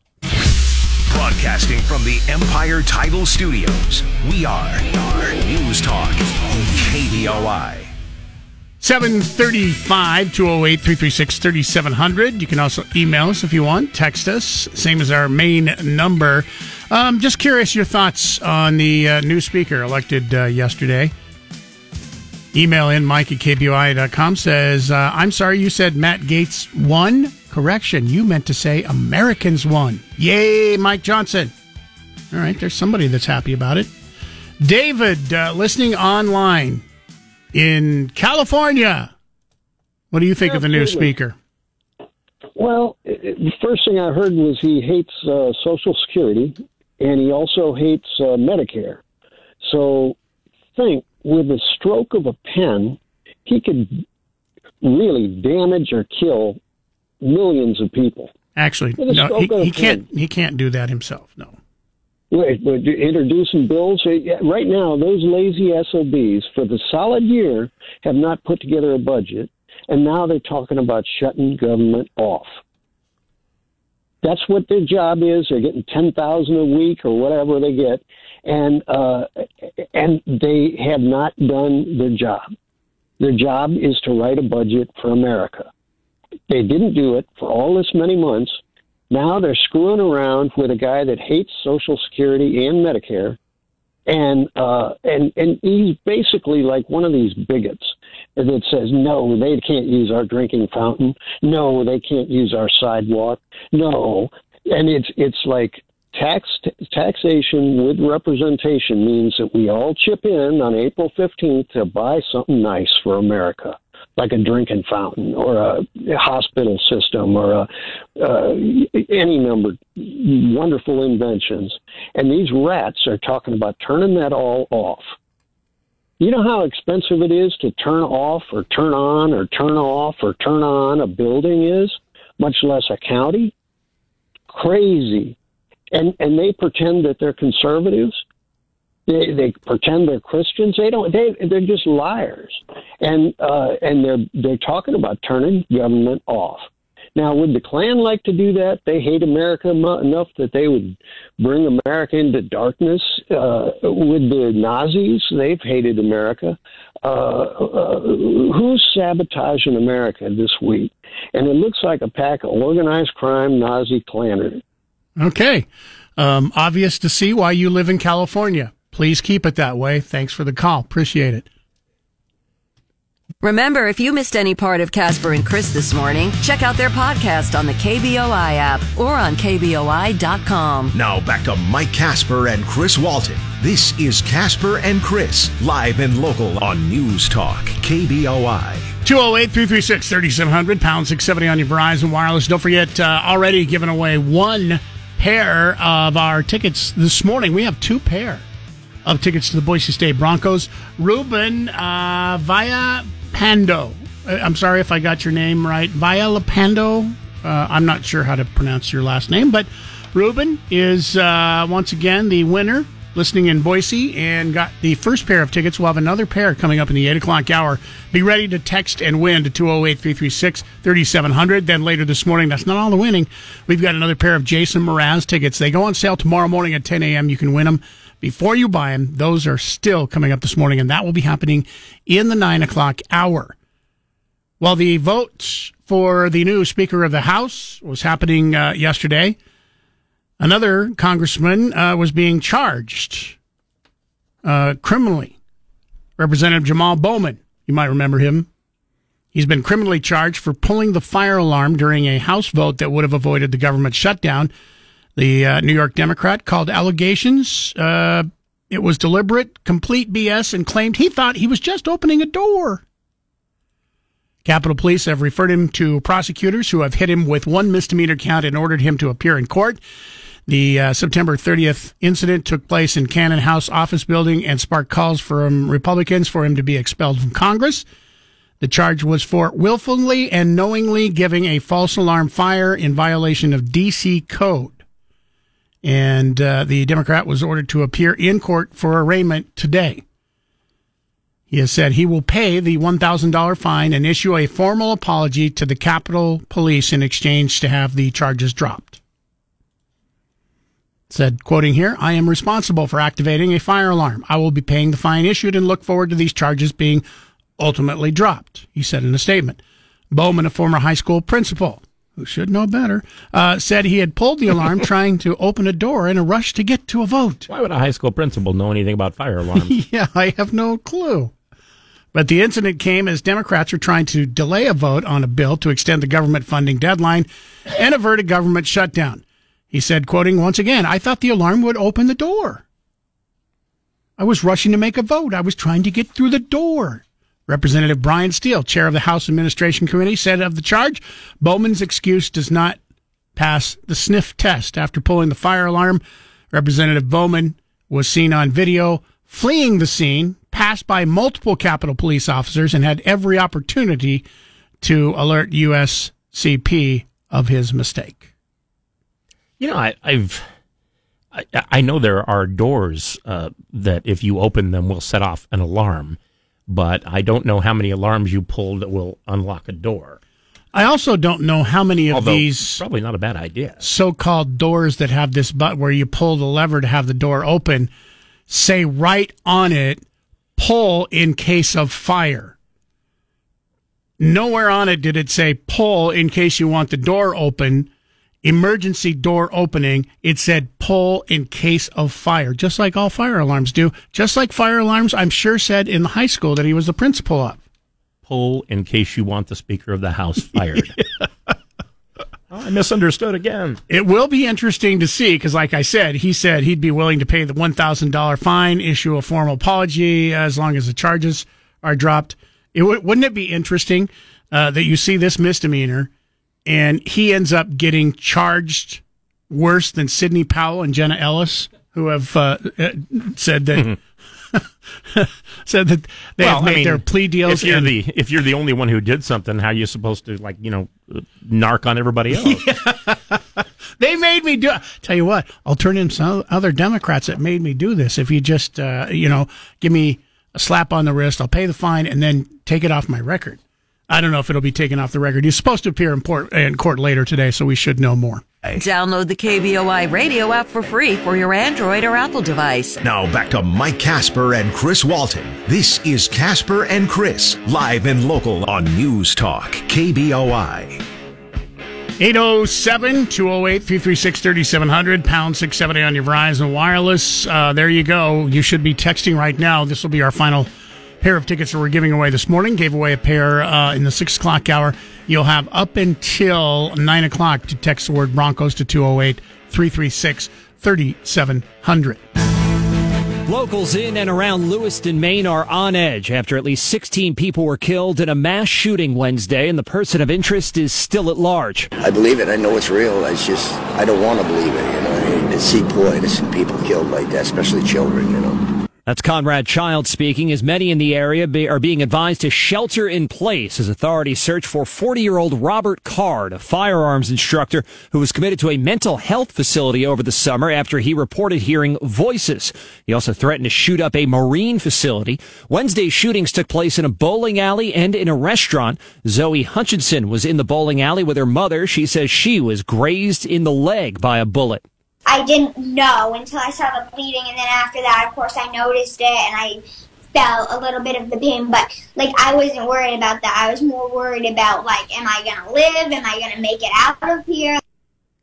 Broadcasting from the Empire Title Studios, we are, we are News Talk, KBOI. 735 208 336 3700. You can also email us if you want, text us, same as our main number. Um, just curious your thoughts on the uh, new speaker elected uh, yesterday. Email in mike at kboi.com says, uh, I'm sorry you said Matt Gaetz won. Correction, you meant to say Americans won. Yay, Mike Johnson. All right, there's somebody that's happy about it. David, uh, listening online in California. What do you think Absolutely. of the new speaker? Well, the first thing I heard was he hates uh, Social Security and he also hates uh, Medicare. So think with a stroke of a pen, he could really damage or kill millions of people. Actually, no, he, he can't. He can't do that himself. No. Right, but introducing bills right now, those lazy SOBs for the solid year have not put together a budget, and now they're talking about shutting government off. That's what their job is. They're getting ten thousand a week or whatever they get, and uh, and they have not done their job. Their job is to write a budget for America. They didn't do it for all this many months now they're screwing around with a guy that hates Social Security and Medicare, and uh, and and he's basically like one of these bigots that says no, they can't use our drinking fountain. No, they can't use our sidewalk. No, and it's it's like tax taxation with representation means that we all chip in on April 15th to buy something nice for America like a drinking fountain or a hospital system or a, uh, any number wonderful inventions. And these rats are talking about turning that all off. You know how expensive it is to turn off or turn on or turn off or turn on a building is, much less a county? Crazy. And and they pretend that they're conservatives they, they pretend they're Christians. They don't. They they're just liars, and uh, and they're they're talking about turning government off. Now, would the Klan like to do that? They hate America enough that they would bring America into darkness. Uh, with the Nazis, they've hated America. Uh, uh, who's sabotaging America this week? And it looks like a pack of organized crime Nazi Klanners. Okay. Um, obvious to see why you live in California. Please keep it that way. Thanks for the call. Appreciate it. Remember, if you missed any part of Casper and Chris this morning, check out their podcast on the KBOI app or on KBOI.com. Now back to Mike Casper and Chris Walton. This is Casper and Chris, live and local on News Talk, KBOI. 208 336 3700, pound 670 on your Verizon Wireless. Don't forget, uh, already giving away one pair of our tickets this morning. We have two pair of tickets to the Boise State Broncos. Ruben uh, Via Pando. Uh, I'm sorry if I got your name right. Via Lapando. Uh, I'm not sure how to pronounce your last name, but Ruben is uh, once again the winner listening in Boise and got the first pair of tickets. We'll have another pair coming up in the 8 o'clock hour. Be ready to text and win to 208 336 3700. Then later this morning, that's not all the winning. We've got another pair of Jason Mraz tickets. They go on sale tomorrow morning at 10 a.m. You can win them before you buy them. Those are still coming up this morning, and that will be happening in the 9 o'clock hour. Well, the vote for the new Speaker of the House was happening uh, yesterday. Another congressman uh, was being charged uh, criminally. Representative Jamal Bowman, you might remember him. He's been criminally charged for pulling the fire alarm during a House vote that would have avoided the government shutdown. The uh, New York Democrat called allegations uh, it was deliberate, complete BS, and claimed he thought he was just opening a door. Capitol Police have referred him to prosecutors who have hit him with one misdemeanor count and ordered him to appear in court. The uh, September 30th incident took place in Cannon House office building and sparked calls from Republicans for him to be expelled from Congress. The charge was for willfully and knowingly giving a false alarm fire in violation of DC code. And uh, the Democrat was ordered to appear in court for arraignment today. He has said he will pay the $1,000 fine and issue a formal apology to the Capitol Police in exchange to have the charges dropped. Said, quoting here, I am responsible for activating a fire alarm. I will be paying the fine issued and look forward to these charges being ultimately dropped, he said in a statement. Bowman, a former high school principal, who should know better, uh, said he had pulled the alarm [laughs] trying to open a door in a rush to get to a vote. Why would a high school principal know anything about fire alarms? [laughs] yeah, I have no clue. But the incident came as Democrats are trying to delay a vote on a bill to extend the government funding deadline and avert a government shutdown. He said, quoting once again, I thought the alarm would open the door. I was rushing to make a vote. I was trying to get through the door. Representative Brian Steil, chair of the House Administration Committee, said of the charge, Bowman's excuse does not pass the sniff test. After pulling the fire alarm, Representative Bowman was seen on video fleeing the scene, passed by multiple Capitol Police officers, and had every opportunity to alert USCP of his mistake. You know, I, I've. I, I know there are doors uh, that, if you open them, will set off an alarm, but I don't know how many alarms you pull that will unlock a door. I also don't know how many of Although, these probably not a bad idea. so-called doors that have this button where you pull the lever to have the door open say right on it pull in case of fire. Nowhere on it did it say pull in case you want the door open, emergency door opening. It said pull in case of fire, just like all fire alarms do. Just like fire alarms, I'm sure said in the high school that he was the principal of. Pull in case you want the Speaker of the House [laughs] fired. I misunderstood again. It will be interesting to see because, like I said, he said he'd be willing to pay the one thousand dollar fine, issue a formal apology as long as the charges are dropped. It w- wouldn't it be interesting uh, that you see this misdemeanor and he ends up getting charged worse than Sidney Powell and Jenna Ellis, who have uh, uh, said that [laughs] said that they Well, have I made mean, their plea deals. If you're and- the if you're the only one who did something, how are you supposed to like you know narc on everybody [laughs] else? They made me do. Tell you what, I'll turn in some other Democrats that made me do this. If you just, uh, you know, give me a slap on the wrist, I'll pay the fine and then take it off my record. I don't know if it'll be taken off the record. He's supposed to appear in, port, in court later today, so we should know more. Download the KBOI radio app for free for your Android or Apple device. Now back to Mike Casper and Chris Walton. This is Casper and Chris, live and local on News Talk, KBOI. 807 208 336 3700, pound 670 on your Verizon Wireless. Uh, there you go. You should be texting right now. This will be our final pair of tickets that we're giving away this morning. Gave away a pair uh, in the six o'clock hour. You'll have up until nine o'clock to text the word Broncos to 208 336 3700. Locals in and around Lewiston, Maine are on edge after at least 16 people were killed in a mass shooting Wednesday, and the person of interest is still at large. I believe it. I know it's real. It's just, I don't want to believe it, you know. To see poor innocent people killed like that, especially children, you know. That's Conrad Child speaking, as many in the area be, are being advised to shelter in place as authorities search for 40 year old Robert Card, a firearms instructor who was committed to a mental health facility over the summer after he reported hearing voices. He also threatened to shoot up a marine facility. Wednesday's shootings took place in a bowling alley and in a restaurant. Zoe Hutchinson was in the bowling alley with her mother. She says she was grazed in the leg by a bullet. I didn't know until I saw the bleeding, and then after that, of course, I noticed it, and I felt a little bit of the pain. But like, I wasn't worried about that. I was more worried about like, am I gonna live? Am I gonna make it out of here?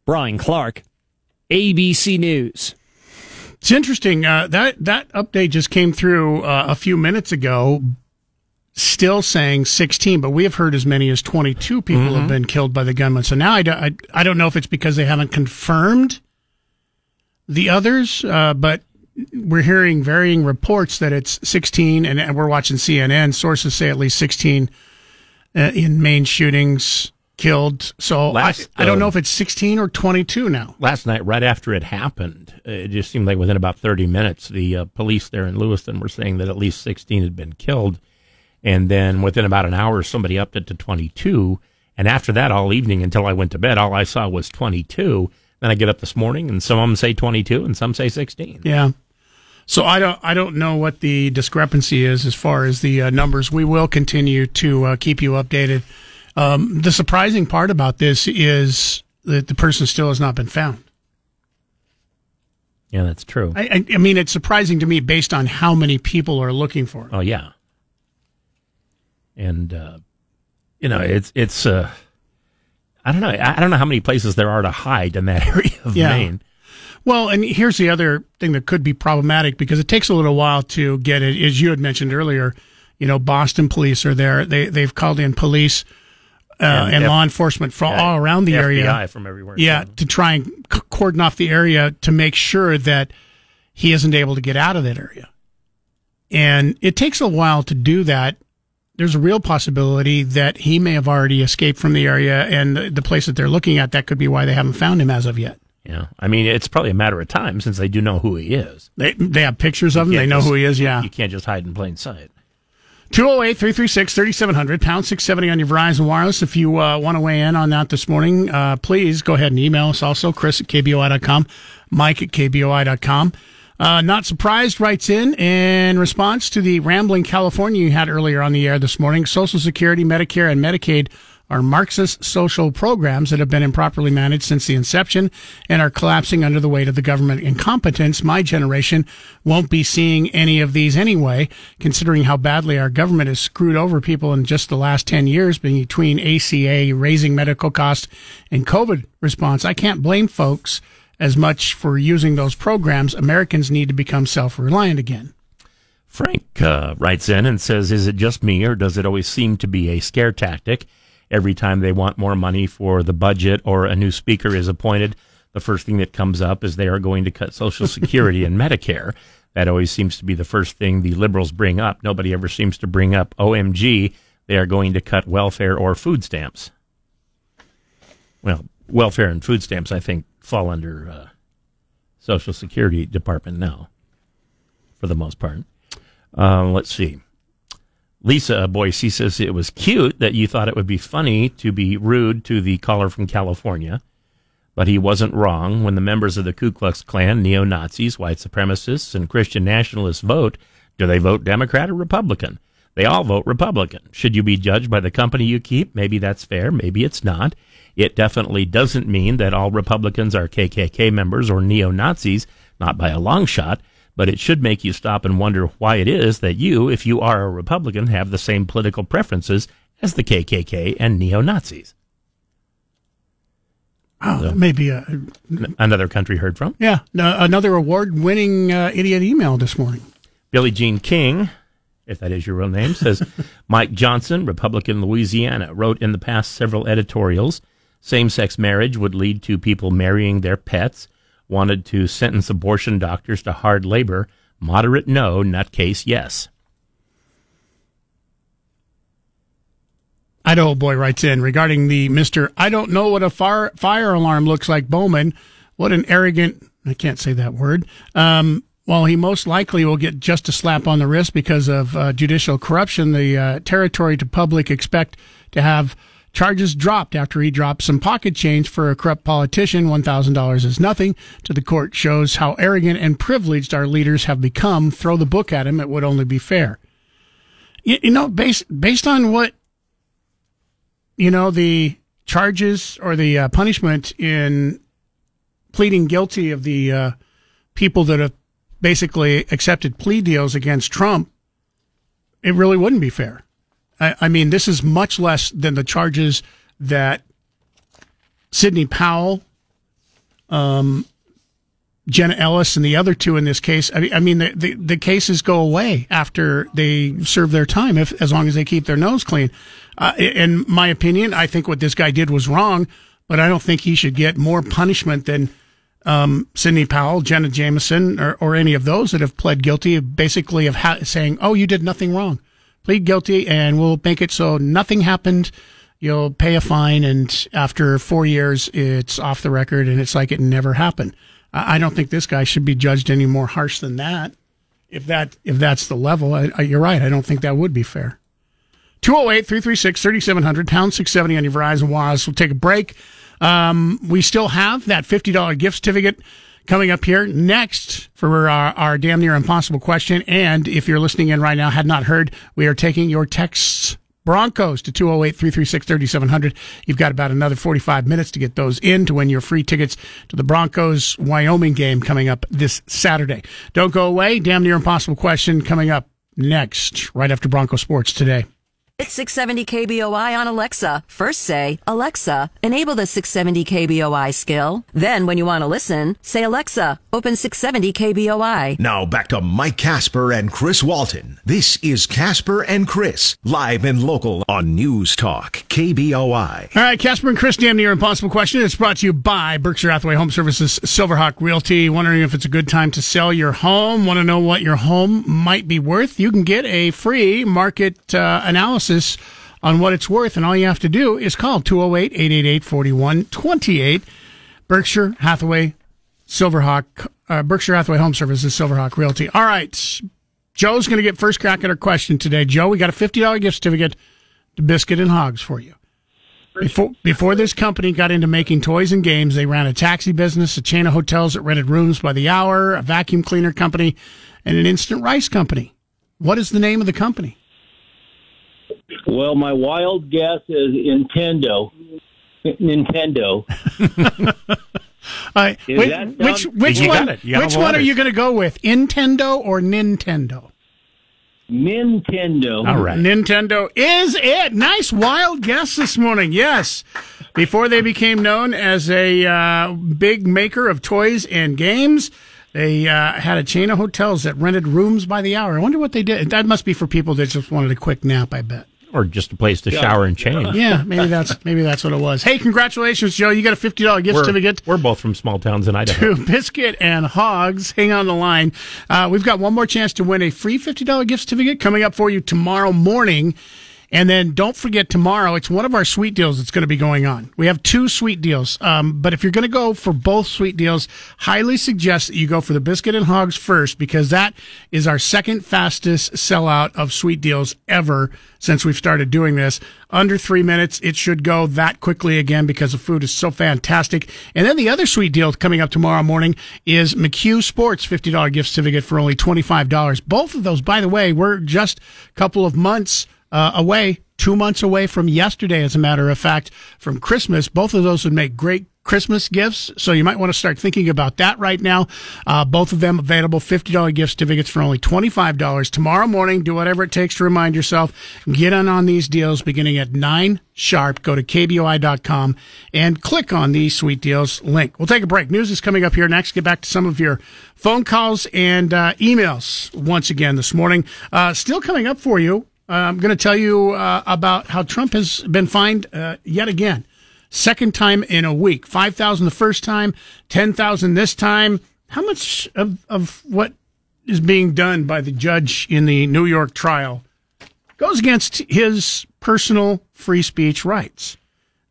Brian Clark, ABC News. It's interesting. Uh, that that update just came through uh, a few minutes ago. Still saying 16, but we have heard as many as 22 people Mm-hmm. have been killed by the gunman. So now I, don't- I, I don't know if it's because they haven't confirmed the others, uh, but we're hearing varying reports that it's 16, and, we're watching CNN. Sources say at least 16 uh, in Maine shootings killed. So Last, I, I don't know if it's 16 or 22 now. last night, right after it happened, it just seemed like within about 30 minutes, the uh, police there in Lewiston were saying that at least 16 had been killed. And then within about an hour, somebody upped it to 22. And after that, all evening until I went to bed, all I saw was 22. Then I get up this morning, and some of them say 22, and some say 16. Yeah. So I don't I don't know what the discrepancy is as far as the uh, numbers. We will continue to uh, keep you updated. Um, the surprising part about this is that the person still has not been found. Yeah, that's true. I, I, I mean, it's surprising to me based on how many people are looking for it. Oh yeah, and uh, you know it's it's uh, I don't know I, I don't know how many places there are to hide in that [laughs] area of Yeah. Maine. Well, and here's the other thing that could be problematic because it takes a little while to get it. As you had mentioned earlier, you know, Boston police are there. They they've called in police uh, And and, F- law enforcement from yeah, all around the area. FBI from everywhere. Yeah, to try and c- cordon off the area to make sure that he isn't able to get out of that area. And it takes a while to do that. There's a real possibility that he may have already escaped from the area and the, the place that they're looking at. That could be why they haven't found him as of yet. Yeah, I mean it's probably a matter of time since they do know who he is. They they have pictures of him. They know just- who he is. Yeah. you can't just hide in plain sight. 208 336 3700, pound 670 on your Verizon Wireless. If you uh, want to weigh in on that this morning, uh, please go ahead and email us also, Chris at KBOI.com, Mike at KBOI.com. Uh, Not Surprised writes in in response to the rambling California you had earlier on the air this morning. Social Security, Medicare, and Medicaid are Marxist social programs that have been improperly managed since the inception and are collapsing under the weight of the government incompetence. My generation won't be seeing any of these anyway, considering how badly our government has screwed over people in just the last 10 years between ACA, raising medical costs, and COVID response. I can't blame folks as much for using those programs. Americans need to become self-reliant again. Frank uh, writes in and says, "Is it just me, or does it always seem to be a scare tactic? Every time they want more money for the budget or a new speaker is appointed, the first thing that comes up is they are going to cut Social Security and Medicare. That always seems to be the first thing the liberals bring up. Nobody ever seems to bring up, OMG, they are going to cut welfare or food stamps. Well, welfare and food stamps, I think, fall under uh, Social Security Department now, for the most part." Uh, let's see. Lisa Boise says it was cute that you thought it would be funny to be rude to the caller from California, but he wasn't wrong. When the members of the Ku Klux Klan, neo Nazis, white supremacists, and Christian nationalists vote, do they vote Democrat or Republican? They all vote Republican. Should you be judged by the company you keep? Maybe that's fair. Maybe it's not. It definitely doesn't mean that all Republicans are KKK members or neo Nazis, not by a long shot but it should make you stop and wonder why it is that you, if you are a Republican, have the same political preferences as the KKK and neo Nazis. Oh, that may be a, Another country heard from. yeah, no, another award winning uh, idiot email this morning. Billie Jean King if that is your real name, says [laughs] Mike Johnson, Republican Louisiana, wrote in the past several editorials same sex marriage would lead to people marrying their pets, wanted to sentence abortion doctors to hard labor, moderate no, nutcase yes. Idaho boy writes in regarding the Mister. I don't know what a fire fire alarm looks like. Bowman, what an arrogant. I can't say that word. Um, while he most likely will get just a slap on the wrist because of uh, judicial corruption, the uh, territory to public expect to have charges dropped after he dropped some pocket change for a corrupt politician. $1,000 is nothing to the court shows how arrogant and privileged our leaders have become. Throw the book at him. It would only be fair. You, you know, based, based on what you know, the charges or the uh, punishment in pleading guilty of the uh, people that have basically accepted plea deals against Trump, it really wouldn't be fair. I, I mean, this is much less than the charges that Sidney Powell, um, Jenna Ellis, and the other two in this case. I mean, I mean the, the, the cases go away after they serve their time, if as long as they keep their nose clean. Uh, in my opinion, I think what this guy did was wrong, but I don't think he should get more punishment than um, Sidney Powell, Jenna Jameson, or, or any of those that have pled guilty, basically of ha- saying, "Oh, you did nothing wrong. Plead guilty, and we'll make it so nothing happened." You'll pay a fine, and after four years, it's off the record, and it's like it never happened. I don't think this guy should be judged any more harsh than that. If that if that's the level, I, I, you're right. I don't think that would be fair. 208 336 3700, pound 670 on your Verizon Wireless. We'll take a break. Um, we still have that $50 gift certificate coming up here next for our, our damn near impossible question. And if you're listening in right now, had not heard, we are taking your texts Broncos to 208 336 3700. You've got about another 45 minutes to get those in to win your free tickets to the Broncos Wyoming game coming up this Saturday. Don't go away. Damn near impossible question coming up next, right after Bronco Sports today. It's 670 KBOI on Alexa. First say, Alexa, enable the 670 KBOI skill. Then when you want to listen, say, Alexa, open 670 KBOI. Now back to Mike Casper and Chris Walton. This is Casper and Chris, live and local on News Talk, KBOI. All right, Casper and Chris, damn near impossible question. It's brought to you by Berkshire Hathaway Home Services, Silverhawk Realty. Wondering if it's a good time to sell your home? Want to know what your home might be worth? You can get a free market uh, analysis analysis on what it's worth, and all you have to do is call 208 888 4128. Berkshire Hathaway Silverhawk, uh, Berkshire Hathaway Home Services, Silverhawk Realty. All right. Joe's going to get first crack at our question today. Joe, we got a $50 gift certificate to Biscuit and Hogs for you. Before, before this company got into making toys and games, they ran a taxi business, a chain of hotels that rented rooms by the hour, a vacuum cleaner company, and an instant rice company. What is the name of the company? Well, my wild guess is Nintendo. Nintendo. [laughs] which sound, which, which one? Which one are you going to go with? Nintendo or Nintendo? Nintendo. All right. Nintendo is it. Nice wild guess this morning. Yes. Before they became known as a uh, big maker of toys and games, they uh, had a chain of hotels that rented rooms by the hour. I wonder what they did. That must be for people that just wanted a quick nap, I bet or just a place to yeah. shower and change. Yeah, maybe that's maybe that's what it was. Hey, congratulations, Joe! You got a fifty dollar gift we're, certificate. We're both from small towns in Idaho. To Biscuit and Hogs. Hang on the line. Uh, we've got one more chance to win a free fifty dollar gift certificate coming up for you tomorrow morning. And then don't forget tomorrow, it's one of our sweet deals that's going to be going on. We have two sweet deals. Um, but if you're going to go for both sweet deals, highly suggest that you go for the biscuit and hogs first because that is our second fastest sellout of sweet deals ever since we've started doing this. Under three minutes, it should go that quickly again because the food is so fantastic. And then the other sweet deal coming up tomorrow morning is McHugh Sports $50 gift certificate for only $25. Both of those, by the way, we're just a couple of months uh, away, two months away from yesterday, as a matter of fact, from Christmas. Both of those would make great Christmas gifts. So you might want to start thinking about that right now. Uh, both of them available $50 gift certificates for only $25. Tomorrow morning, do whatever it takes to remind yourself. Get in on these deals beginning at 9 sharp. Go to kboi.com and click on the sweet deals link. We'll take a break. News is coming up here next. Get back to some of your phone calls and uh, emails once again this morning. Uh, still coming up for you. Uh, I'm going to tell you uh, about how Trump has been fined uh, yet again second time in a week. 5,000 the first time, 10,000 this time. How much of, of what is being done by the judge in the New York trial goes against his personal free speech rights?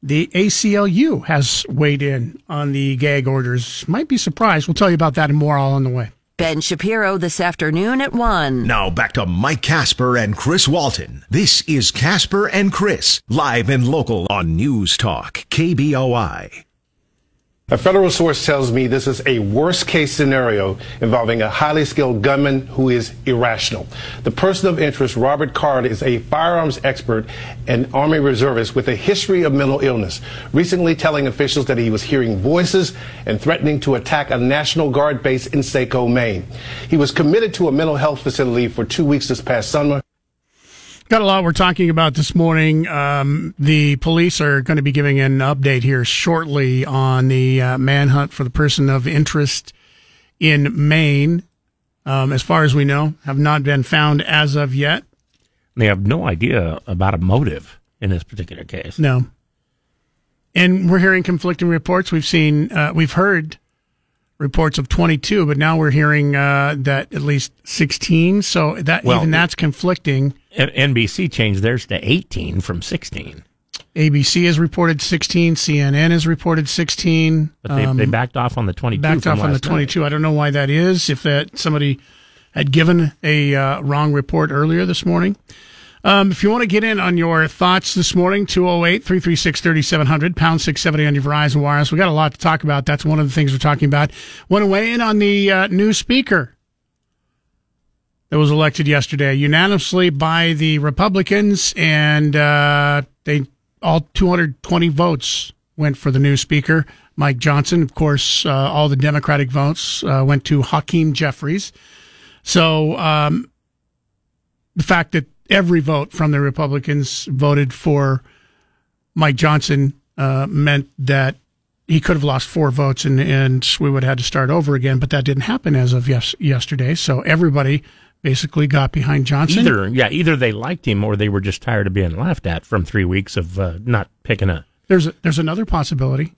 The ACLU has weighed in on the gag orders. Might be surprised. We'll tell you about that and more all on the way. Ben Shapiro this afternoon at 1. Now back to Mike Casper and Chris Walton. This is Casper and Chris, live and local on News Talk, KBOI. A federal source tells me this is a worst case scenario involving a highly skilled gunman who is irrational. The person of interest, Robert Card, is a firearms expert and Army reservist with a history of mental illness, recently telling officials that he was hearing voices and threatening to attack a National Guard base in Saco, Maine. He was committed to a mental health facility for two weeks this past summer. Got a lot we're talking about this morning. Um, the police are going to be giving an update here shortly on the uh, manhunt for the person of interest in Maine. Um, as far as we know, have not been found as of yet. They have no idea about a motive in this particular case. No. And we're hearing conflicting reports. We've seen, uh, we've heard reports of 22, but now we're hearing uh, that at least 16. So that Well, even that's conflicting. NBC changed theirs to 18 from 16, ABC has reported 16. CNN has reported 16. but they, Um, they backed off on the 22. backed off on the last night. 22. I don't know why that is. If that somebody had given a uh, wrong report earlier this morning. Um, if you want to get in on your thoughts this morning, 208 336 3700, pound 670 on your Verizon Wireless. We got a lot to talk about. That's one of the things we're talking about. Want to weigh in on the uh, new speaker that was elected yesterday unanimously by the Republicans, and uh, they all 220 votes went for the new speaker, Mike Johnson. Of course, uh, all the Democratic votes uh, went to Hakeem Jeffries. So um, the fact that every vote from the Republicans voted for Mike Johnson uh, meant that he could have lost four votes and, and we would have had to start over again. But that didn't happen as of yes, yesterday. So everybody basically got behind Johnson. Either, yeah, either they liked him or they were just tired of being laughed at from three weeks of uh, not picking a, There's a, there's another possibility.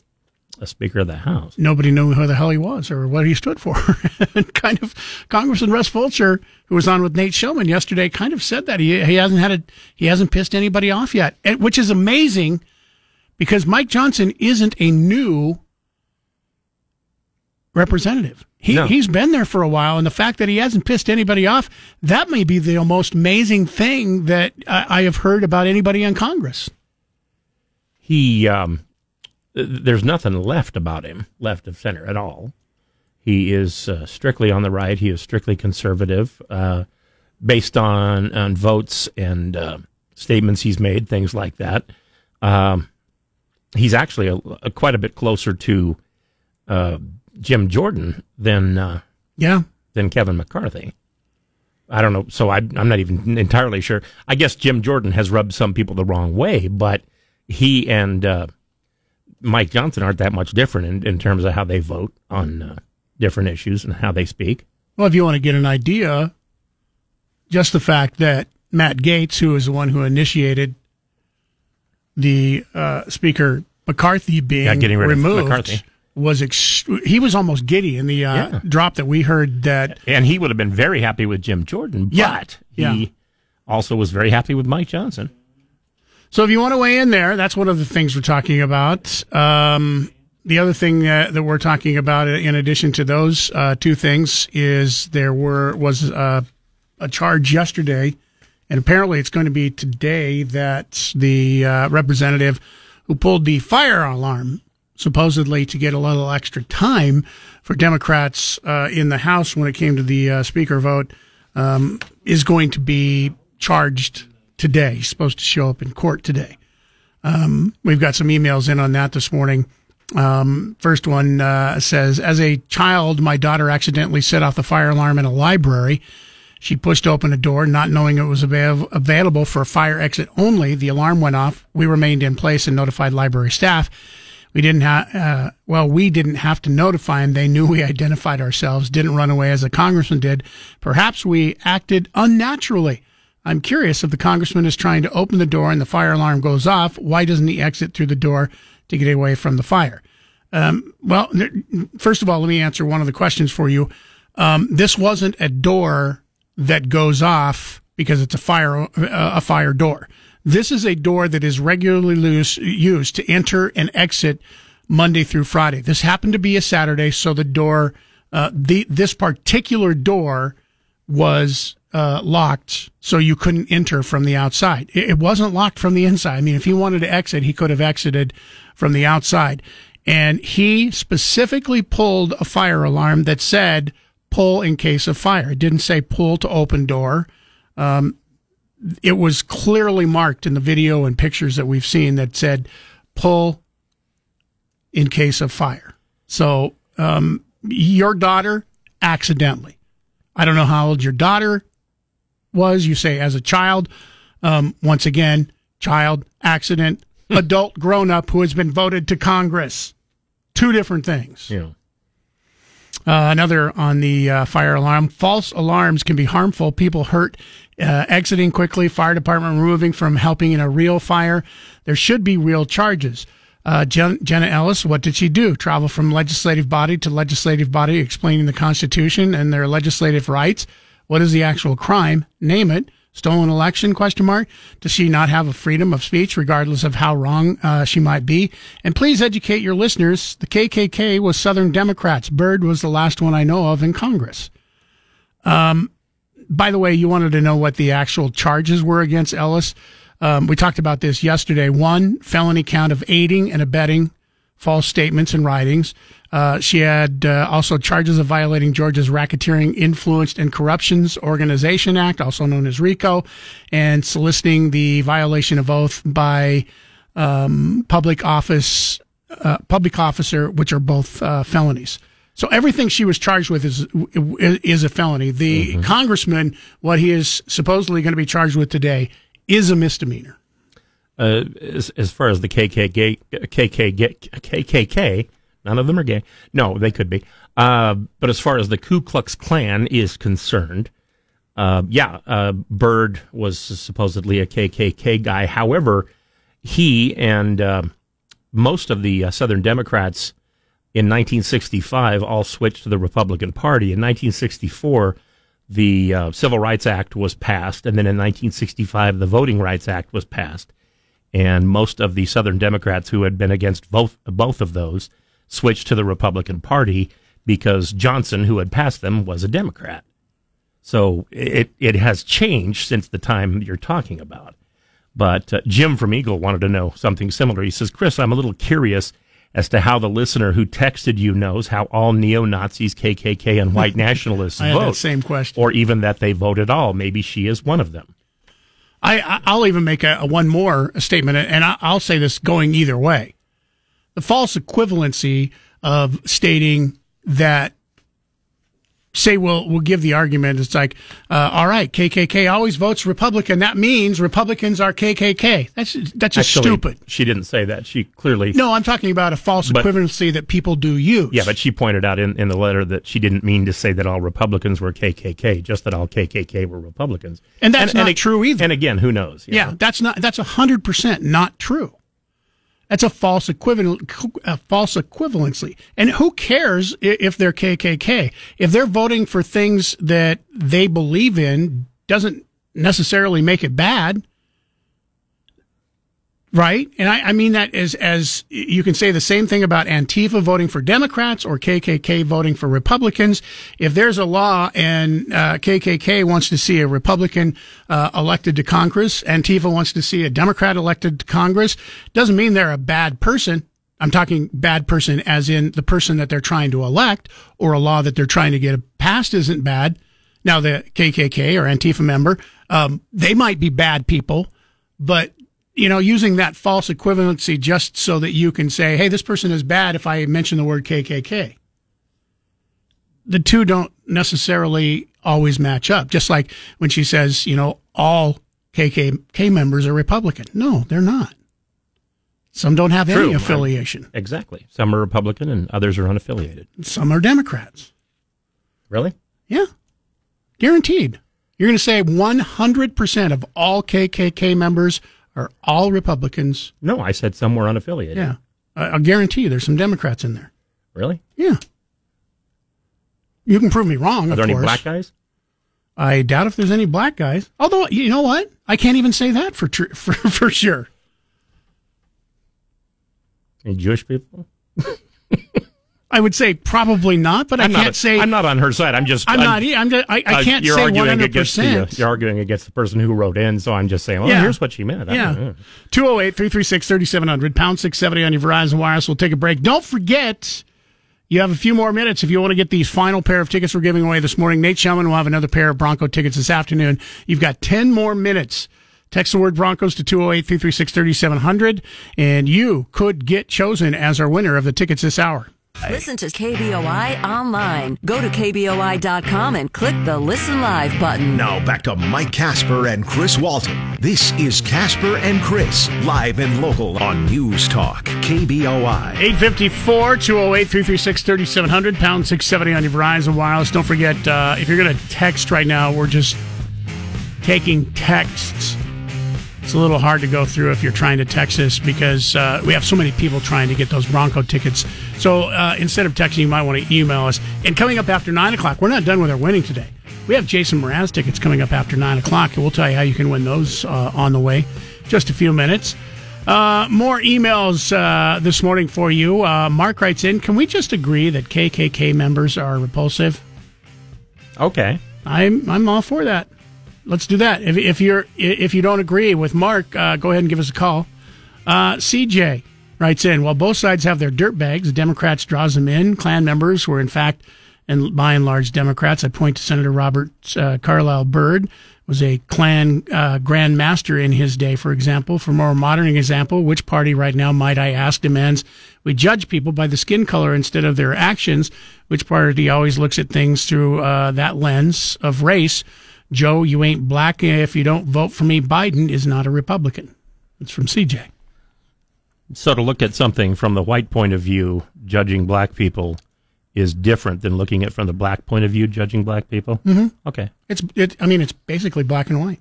A Speaker of the House. Nobody knew who the hell he was or what he stood for. [laughs] and kind of Congressman Russ Fulcher, who was on with Nate Shelman yesterday, kind of said that he he hasn't had a he hasn't pissed anybody off yet, and- which is amazing because Mike Johnson isn't a new representative. He No. he's been there for a while, and the fact that he hasn't pissed anybody off that may be the most amazing thing that I, I have heard about anybody in Congress. He, um, there's nothing left about him, left of center at all. He is uh, strictly on the right. He is strictly conservative, uh, based on on votes and uh, statements he's made, things like that. Um, he's actually a, a- quite a bit closer to uh, Jim Jordan than uh, Yeah. than Kevin McCarthy. I don't know. So I, I'm not even entirely sure. I guess Jim Jordan has rubbed some people the wrong way, but he and uh, Mike Johnson aren't that much different in, in terms of how they vote on uh, different issues and how they speak. Well, if you want to get an idea, just the fact that Matt Gaetz, who is the one who initiated the uh, Speaker McCarthy being Yeah, getting rid of removed, McCarthy. was ex- he was almost giddy in the uh, Yeah. drop that we heard that And he would have been very happy with Jim Jordan, but Yeah, he also was very happy with Mike Johnson. So if you want to weigh in there, that's one of the things we're talking about. Um, the other thing uh, that we're talking about, in addition to those uh, two things, is there were was uh, a charge yesterday, and apparently it's going to be today that the uh, representative who pulled the fire alarm, supposedly to get a little extra time for Democrats uh, in the House when it came to the uh, Speaker vote, um, is going to be charged today. He's supposed to show up in court today. Um, we've got some emails in on that this morning. Um, first one uh, says, as a child, my daughter accidentally set off the fire alarm in a library. She pushed open a door, not knowing it was avail- available for a fire exit only. The alarm went off. We remained in place and notified library staff. We didn't have, uh, well, we didn't have to notify them. They knew we [laughs] identified ourselves, didn't run away as the congressman did. Perhaps we acted unnaturally. I'm curious if the congressman is trying to open the door and the fire alarm goes off, why doesn't he exit through the door to get away from the fire? Um, well, first of all, let me answer one of the questions for you. Um, this wasn't a door that goes off because it's a fire a fire door. This is a door that is regularly loose, used to enter and exit Monday through Friday. This happened to be a Saturday, so the door, uh, the this particular door was uh, locked, so you couldn't enter from the outside. It, wasn't locked from the inside. I mean, if he wanted to exit, he could have exited from the outside. And he specifically pulled a fire alarm that said pull in case of fire. It didn't say pull to open door. Um, it was clearly marked in the video and pictures that we've seen that said pull in case of fire. So, um, your daughter accidentally. I don't know how old your daughter was. You say as a child. Um, once again, child, accident, adult, grown up who has been voted to Congress. Two different things. Yeah. Uh, another on the uh, fire alarm. False alarms can be harmful. People hurt uh, exiting quickly. Fire department removing from helping in a real fire. There should be real charges. Uh, Jen- Jenna Ellis, what did she do? Travel from legislative body to legislative body, explaining the Constitution and their legislative rights. What is the actual crime? Name it. Stolen election? Question mark. Does she not have a freedom of speech, regardless of how wrong uh, she might be? And please educate your listeners. The KKK was Southern Democrats. Byrd was the last one I know of in Congress. Um, by the way, you wanted to know what the actual charges were against Ellis. Um, we talked about this yesterday. One felony count of aiding and abetting false statements and writings. Uh, she had uh, also charges of violating Georgia's Racketeering, Influenced, and Corruptions Organization Act, also known as RICO, and soliciting the violation of oath by um, public office, uh, public officer, which are both uh, felonies. So everything she was charged with is is a felony. The mm-hmm. congressman, what he is supposedly going to be charged with today, is a misdemeanor. Uh, as, as far as the KKK, KKK, KKK None of them are gay. No, they could be. Uh, but as far as the Ku Klux Klan is concerned, uh, yeah, uh, Byrd was supposedly a KKK guy. However, he and uh, most of the uh, Southern Democrats in 1965 all switched to the Republican Party. In 1964, the uh, Civil Rights Act was passed, and then in 1965, the Voting Rights Act was passed. And most of the Southern Democrats who had been against both both of those switched to the Republican Party because Johnson, who had passed them, was a Democrat. So it, it has changed since the time you're talking about. But uh, Jim from Eagle wanted to know something similar. He says, Chris, I'm a little curious as to how the listener who texted you knows how all neo Nazis, KKK, and white [laughs] nationalists vote. Same question. Or even that they vote at all. Maybe she is one of them. I, I'll even make a, a one more statement, and I'll say this going either way the false equivalency of stating that say we'll we'll give the argument. It's like uh, all right KKK always votes Republican. That means Republicans are KKK that's that's just Actually, stupid. she didn't say that. She clearly no I'm talking about a false but, equivalency that people do use. Yeah but she pointed out in, in the letter that she didn't mean to say that all Republicans were KKK just that all KKK were Republicans. And that's and, not and, true either. and again who knows yeah know? that's not that's hundred percent not true that's a false equivalent, a false equivalency. And who cares if they're KKK? If they're voting for things that they believe in, doesn't necessarily make it bad right? And I, I, mean that as as you can say the same thing about Antifa voting for Democrats or KKK voting for Republicans. If there's a law and uh, KKK wants to see a Republican uh, elected to Congress, Antifa wants to see a Democrat elected to Congress, doesn't mean they're a bad person. I'm talking bad person as in the person that they're trying to elect or a law that they're trying to get passed isn't bad. Now the KKK or Antifa member, um, they might be bad people, but you know, using that false equivalency just so that you can say, hey, this person is bad if I mention the word KKK. The two don't necessarily always match up. Just like when she says, you know, all KKK members are Republican. No, they're not. Some don't have True. any affiliation. Exactly. Some are Republican and others are unaffiliated. Some are Democrats. Really? Yeah. Guaranteed. You're going to say 100% of all KKK members are all Republicans. No, I said some were unaffiliated. Yeah. I- I'll guarantee you there's some Democrats in there. Really? Yeah. You can prove me wrong, Are of there any course. black guys? I doubt if there's any black guys. Although, you know what? I can't even say that for tr- [laughs] for, for sure. Any Jewish people? [laughs] I would say probably not, but I I'm can't not, say I'm not on her side. I'm just. I'm not e- I'm just- I- I uh, can't you're say arguing against the, uh, 100%. You're arguing against the person who wrote in, so I'm just saying. Well, Yeah. here's what she meant. Yeah. know. 208 336 3700, pound 670 on your Verizon Wireless. We'll take a break. Don't forget, you have a few more minutes if you want to get these final pair of tickets we're giving away this morning. Nate Shelman will have another pair of Bronco tickets this afternoon. You've got 10 more minutes. Text the word Broncos to 208 336 3700, and you could get chosen as our winner of the tickets this hour. Listen to KBOI online. Go to KBOI.com and click the Listen Live button. Now back to Mike Casper and Chris Walton. This is Casper and Chris, live and local on News Talk, KBOI. 854 208 336 3700, pound 670 on your Verizon Wireless. Don't forget, uh, if you're going to text right now, we're just taking texts. It's a little hard to go through if you're trying to text us because uh, we have so many people trying to get those Bronco tickets. So uh, instead of texting, you might want to email us. And coming up after 9 o'clock, we're not done with our winning today. We have Jason Mraz tickets coming up after 9 o'clock, and we'll tell you how you can win those uh, on the way. Just a few minutes. Uh, more emails uh, this morning for you. Uh, Mark writes in Can we just agree that KKK members are repulsive? Okay. I'm I'm all for that. Let's do that. If, if you're if you don't agree with Mark, uh, go ahead and give us a call. Uh, CJ writes in. While both sides have their dirt bags, Democrats draws them in. Klan members were in fact, and by and large, Democrats. I point to Senator Robert uh, Carlyle Byrd was a Klan uh, Grand Master in his day, for example. For more modern example, which party right now, might I ask, demands we judge people by the skin color instead of their actions? Which party always looks at things through uh, that lens of race? Joe, you ain't black if you don't vote for me. Biden is not a Republican. It's from CJ. So to look at something from the white point of view, judging black people is different than looking at from the black point of view, judging black people. Mhm. Okay. It's it. I mean, it's basically black and white.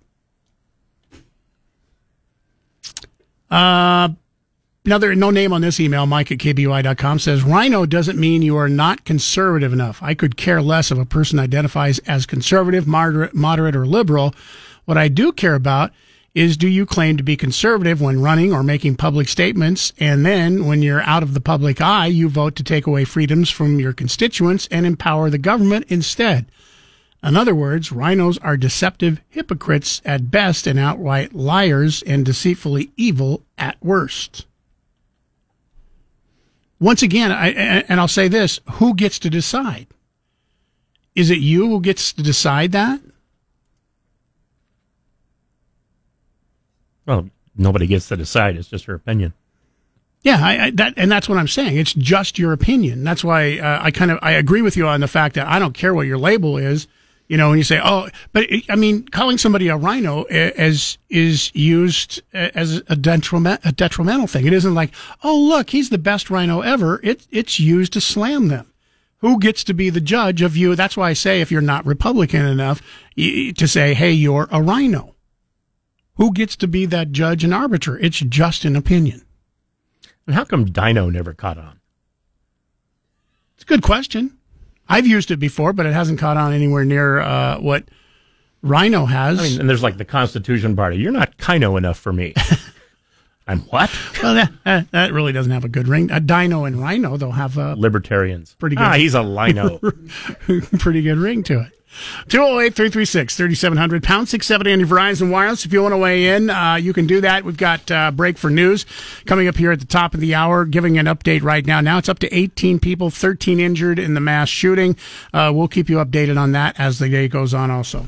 Uh, another no name on this email. Mike at kboi.com says Rhino doesn't mean you are not conservative enough. I could care less if a person identifies as conservative, moderate, moderate, or liberal. What I do care about is do you claim to be conservative when running or making public statements, and then when you're out of the public eye, you vote to take away freedoms from your constituents and empower the government instead. In other words, rhinos are deceptive hypocrites at best and outright liars and deceitfully evil at worst. Once again, I, and I'll say this who gets to decide? Is it you who gets to decide that? Well, nobody gets to decide. It's just her opinion. Yeah, I, I, that and that's what I'm saying. It's just your opinion. That's why uh, I kind of I agree with you on the fact that I don't care what your label is. You know, when you say, "Oh," but it, I mean, calling somebody a rhino as is used as a detriment a detrimental thing. It isn't like, "Oh, look, he's the best rhino ever." It it's used to slam them. Who gets to be the judge of you? That's why I say if you're not Republican enough to say, "Hey, you're a rhino." Who gets to be that judge and arbiter? It's just an opinion. And how come Dino never caught on? It's a good question. I've used it before, but it hasn't caught on anywhere near uh, what Rhino has. I mean, and there's like the Constitution Party. You're not Kino enough for me. [laughs] I'm what? well, that, that, that really doesn't have a good ring. A Dino and Rhino, they'll have a Libertarians. pretty good. Ah, he's a lino. [laughs] pretty good ring to it. 208 336 3700 pound 670 on your Verizon Wireless. If you want to weigh in, uh, you can do that. We've got uh, break for news coming up here at the top of the hour, giving an update right now. Now it's up to 18 people, 13 injured in the mass shooting. Uh, we'll keep you updated on that as the day goes on also.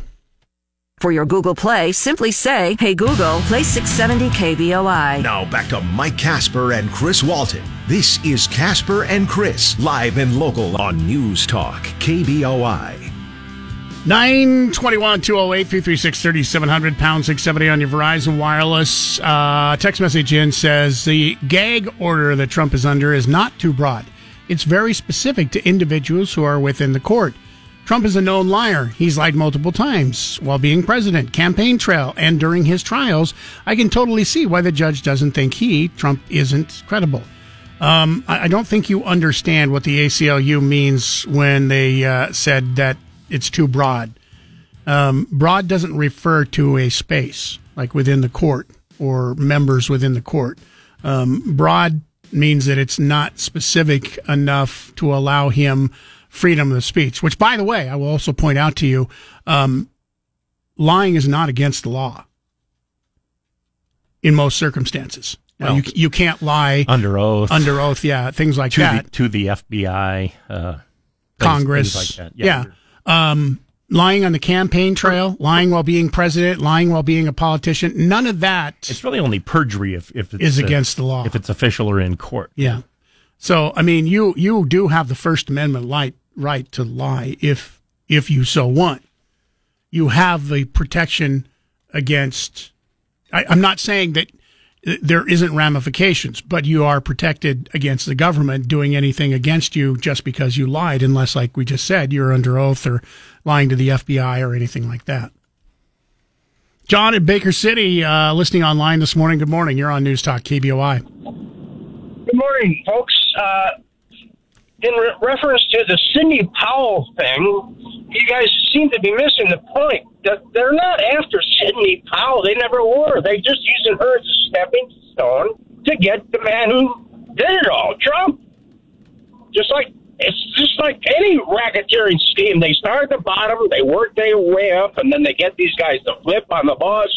For your Google Play, simply say, Hey Google, play 670 KBOI. Now back to Mike Casper and Chris Walton. This is Casper and Chris, live and local on News Talk, KBOI. 921 208 336 3700 pound 670 on your Verizon Wireless. Uh, text message in says the gag order that Trump is under is not too broad. It's very specific to individuals who are within the court. Trump is a known liar. He's lied multiple times while being president, campaign trail, and during his trials. I can totally see why the judge doesn't think he, Trump, isn't credible. Um, I, don't think you understand what the ACLU means when they uh, said that it's too broad. Um, broad doesn't refer to a space like within the court or members within the court. Um, broad means that it's not specific enough to allow him freedom of speech, which, by the way, I will also point out to you, um, lying is not against the law in most circumstances. Now, Well, you, you can't lie under oath, under oath, yeah, things like to that. the to the FBI, uh, Congress, things like that. yeah. Um, lying on the campaign trail, lying while being president, lying while being a politician, none of that It's really only perjury if, if it's is uh, against the law. if it's official or in court. Yeah. So I mean, you you do have the First Amendment right right to lie if if you so want. You have the protection against. I, I'm not saying that there isn't ramifications, but you are protected against the government doing anything against you just because you lied, unless, like we just said, you're under oath or lying to the FBI or anything like that. John in Baker City, uh, listening online this morning. Good morning. You're on News Talk KBOI. Good morning, folks. Uh, in re- reference to the Sidney Powell thing, you guys seem to be missing the point. That they're not after Sidney Powell. They never were. They're just using her as a stepping stone to get the man who did it all, Trump. Just like it's just like any racketeering scheme. They start at the bottom, they work their way up, and then they get these guys to flip on the boss,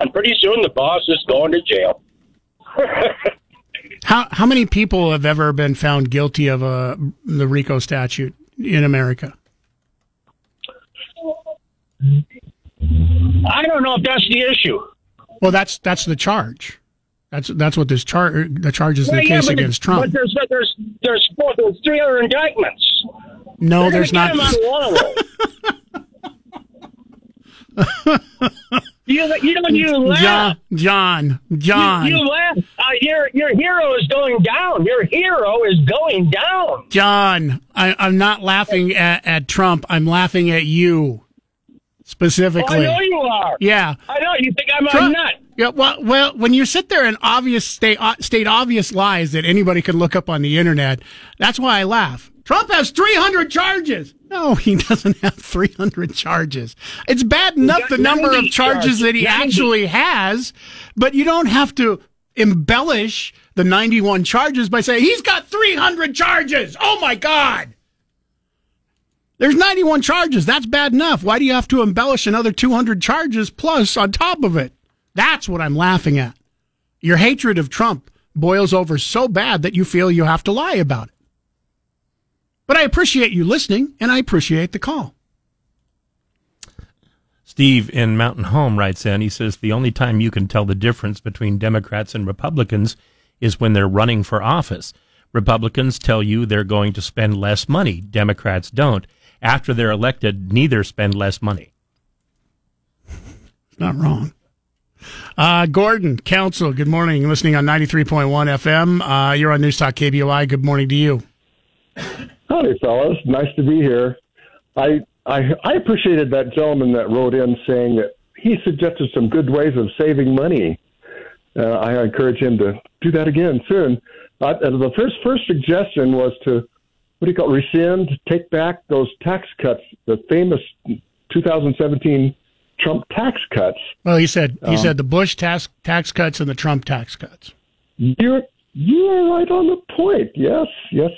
and pretty soon the boss is going to jail. [laughs] How how many people have ever been found guilty of a the RICO statute in America? I don't know if that's the issue. Well, that's that's the charge. That's that's what this charge the charge is Well, the yeah, case against Trump. But there's there's there's four, there's three other indictments. No, They're there's not. [laughs] get him on one of those. you you know you laugh. John John John You, you laugh. Uh, your your hero is going down. Your hero is going down. John. I, I'm not laughing at, at Trump. I'm laughing at you specifically. Oh, I know you are. Yeah. I know. You think I'm a Trump- nut. Yeah, well, well, when you sit there and obvious state uh, state obvious lies that anybody can look up on the internet, that's why I laugh. Trump has 300 charges. No, he [laughs] doesn't have 300 charges. It's bad enough the number of charges that he actually has, but you don't have to embellish the 91 charges by saying he's got 300 charges. Oh my God. There's 91 charges. That's bad enough. Why do you have to embellish another 200 charges plus on top of it? That's what I'm laughing at. Your hatred of Trump boils over so bad that you feel you have to lie about it. But I appreciate you listening and I appreciate the call. Steve in Mountain Home writes in, he says, the only time you can tell the difference between Democrats and Republicans is when they're running for office. Republicans tell you they're going to spend less money. Democrats don't. After they're elected, neither spend less money. It's not wrong. Uh, Gordon, Council, good morning. You're listening on 93.1 FM. Uh, you're on News Talk KBOI. Good morning to you. Howdy, fellas. Nice to be here. I, I I appreciated that gentleman that wrote in saying that he suggested some good ways of saving money. Uh, I encourage him to do that again soon. Uh, the first first suggestion was to what do you call it, rescind, take back those tax cuts, the famous 2017 Trump tax cuts. Well, he said he Um, said the Bush tax tax cuts and the Trump tax cuts. You're you are right on the point. Yes, yes,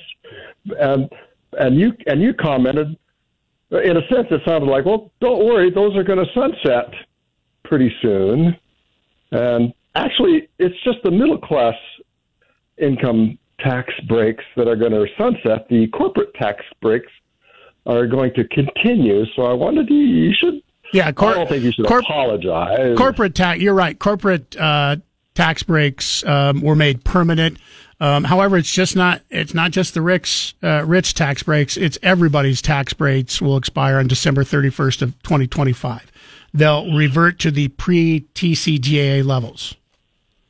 and and you and you commented. In a sense, it sounded like, well, don't worry, those are going to sunset pretty soon. And actually, it's just the middle class income tax breaks that are going to sunset. The corporate tax breaks are going to continue. So I wanted to you should Yeah, cor- I don't think you should corp- apologize. Corporate tax. You're right. Corporate uh, tax breaks um, were made permanent. Um, however, it's just not. It's not just the rich uh, rich tax breaks. It's everybody's tax breaks will expire on December 31st of 2025. They'll revert to the pre TCJA levels.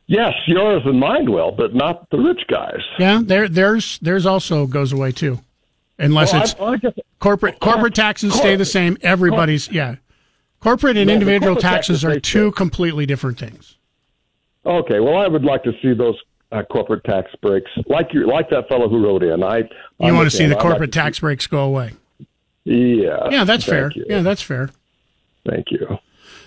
Yes, yours and mine will, but not the rich guys. Yeah, there, there's, there's also goes away too, unless Well, it's I- I just- corporate. Corporate taxes stay the same. Everybody's, yeah. Corporate and No, individual corporate taxes taxes are two completely different things. Okay, well, I would like to see those uh, corporate tax breaks, like you, like that fellow who wrote in. I You want to see the corporate like tax breaks go away? Yeah. Yeah, that's fair. you. Yeah, that's fair. Thank you.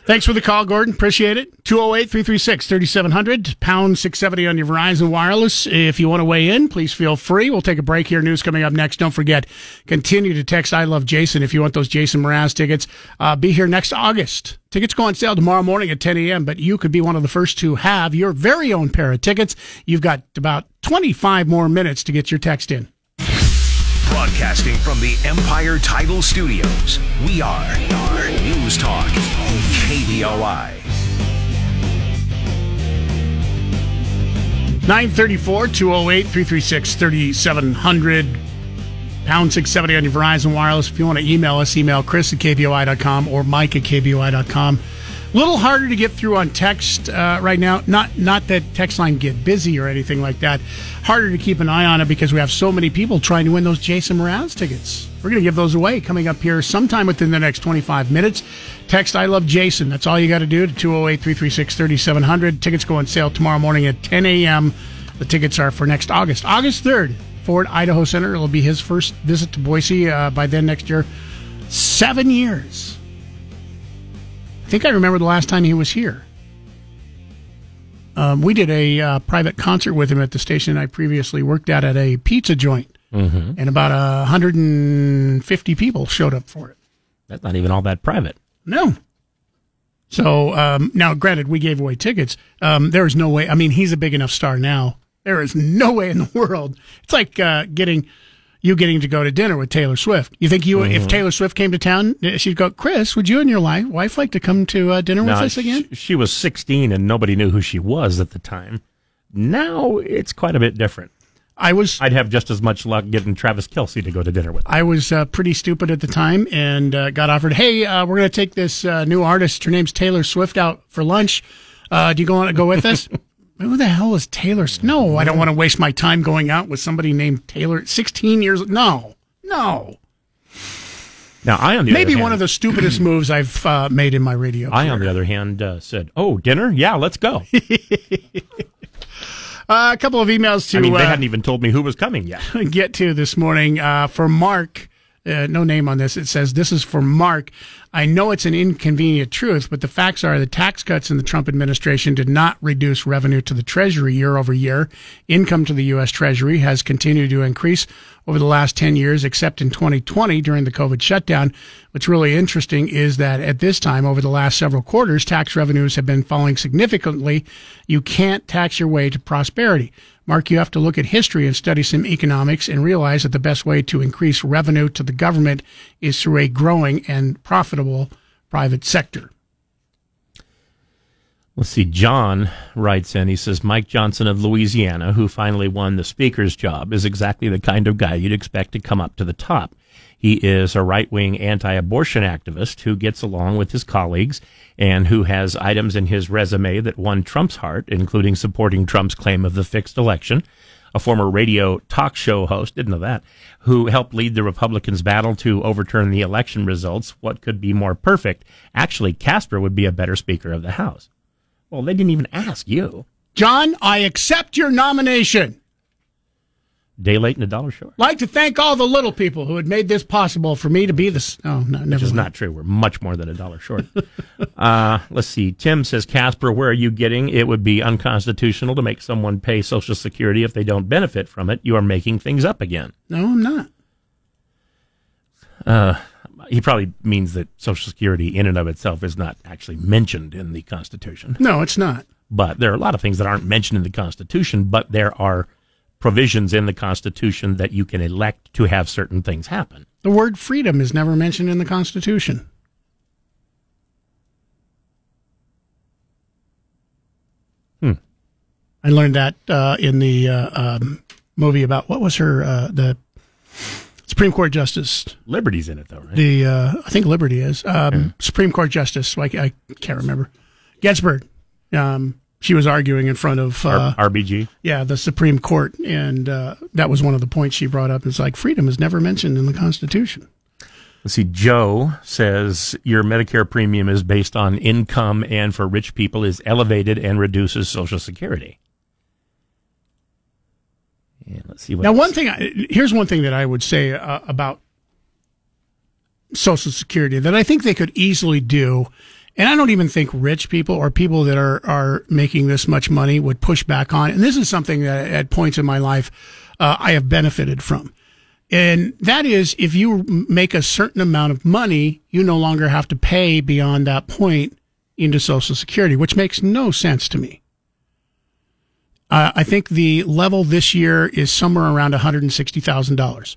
Thanks for the call, Gordon. Appreciate it. 208 336 3700, pound 670 on your Verizon Wireless. If you want to weigh in, please feel free. We'll take a break here. News coming up next. Don't forget, continue to text I Love Jason if you want those Jason Mraz tickets. Uh, be here next August. Tickets go on sale tomorrow morning at 10 a.m., but you could be one of the first to have your very own pair of tickets. You've got about 25 more minutes to get your text in. Broadcasting from the Empire Title Studios, we are, are News Talk, KBOI. 934 208 336 3700. Pound 670 on your Verizon Wireless. If you want to email us, email Chris at KBOI.com or Mike at KBOI.com. A little harder to get through on text uh, right now. Not not that text line get busy or anything like that. Harder to keep an eye on it because we have so many people trying to win those Jason Mraz tickets. We're going to give those away coming up here sometime within the next 25 minutes. Text I love Jason. That's all you got to do to 208 336 3700. Tickets go on sale tomorrow morning at 10 a.m. The tickets are for next August, August 3rd, Ford Idaho Center. It'll be his first visit to Boise uh, by then next year. Seven years. I think I remember the last time he was here. Um, we did a uh, private concert with him at the station I previously worked at at a pizza joint, Mm-hmm. and about uh, 150 people showed up for it. That's not even all that private. No. So um, now, granted, we gave away tickets. Um, there is no way. I mean, he's a big enough star now. There is no way in the [laughs] world. It's like uh, getting you getting to go to dinner with Taylor Swift. You think you, if Mhm. Taylor Swift came to town, she'd go, Chris, would you and your wife, like to come to uh, dinner with us again? She, she was 16 and nobody knew who she was at the time. Now it's quite a bit different. I was. I'd have just as much luck getting Travis Kelce to go to dinner with. I was uh, pretty stupid at the time and uh, got offered, hey, uh, we're going to take this uh, new artist. Her name's Taylor Swift out for lunch. Uh, do you go want to go with us? [laughs] Who the hell is Taylor? No, I don't want to waste my time going out with somebody named Taylor. 16 years. No, no. Now I on the Maybe other one hand, of the stupidest moves I've uh, made in my radio. I on the other hand uh, said, "Oh, dinner? Yeah, let's go." [laughs] Uh, a couple of emails to I mean, they uh, hadn't even told me who was coming yet. [laughs] get to this morning uh, for Mark. Uh, no name on this. It says this is for Mark. I know it's an inconvenient truth, but the facts are the tax cuts in the Trump administration did not reduce revenue to the Treasury year over year. Income to the U.S. Treasury has continued to increase over the last 10 years, except in 2020 during the COVID shutdown. What's really interesting is that at this time, over the last several quarters, tax revenues have been falling significantly. You can't tax your way to prosperity. Mark, you have to look at history and study some economics and realize that the best way to increase revenue to the government is through a growing and profitable private sector. Let's see. John writes in. He says Mike Johnson of Louisiana, who finally won the speaker's job, is exactly the kind of guy you'd expect to come up to the top. He is a right wing anti abortion activist who gets along with his colleagues and who has items in his resume that won Trump's heart, including supporting Trump's claim of the fixed election. A former radio talk show host, didn't know that, who helped lead the Republicans' battle to overturn the election results. What could be more perfect? Actually, Casper would be a better Speaker of the House. Well, they didn't even ask you. John, I accept your nomination. Day late and a dollar short. Like to thank all the little people who had made this possible for me to be this. Oh, no, never Which is mind. not true. We're much more than a dollar short. [laughs] uh, let's see. Tim says, Casper, where are you getting? It would be unconstitutional to make someone pay Social Security if they don't benefit from it. You are making things up again. No, I'm not. Uh, he probably means that Social Security in and of itself is not actually mentioned in the Constitution. No, it's not. But there are a lot of things that aren't mentioned in the Constitution, but there are provisions in the Constitution that you can elect to have certain things happen. The word freedom is never mentioned in the Constitution. Hmm. I learned that uh, in the uh, um, movie about what was her uh, the Supreme Court Justice. Liberty's in it though, right? The uh, I think Liberty is um, yeah. Supreme Court Justice. Like I can't remember Ginsburg. Um, she was arguing in front of uh, R- RBG. yeah the Supreme Court, and uh, that was one of the points she brought up. It's like freedom is never mentioned in the Constitution. Let's see. Joe says your Medicare premium is based on income and for rich people is elevated and reduces Social Security. And let's see what Now, else. one thing, I, here's one thing that I would say uh, about Social Security that I think they could easily do, and I don't even think rich people or people that are are making this much money would push back on. And this is something that at points in my life uh, I have benefited from, and that is if you make a certain amount of money, you no longer have to pay beyond that point into Social Security, which makes no sense to me. Uh, I think the level this year is somewhere around $160,000.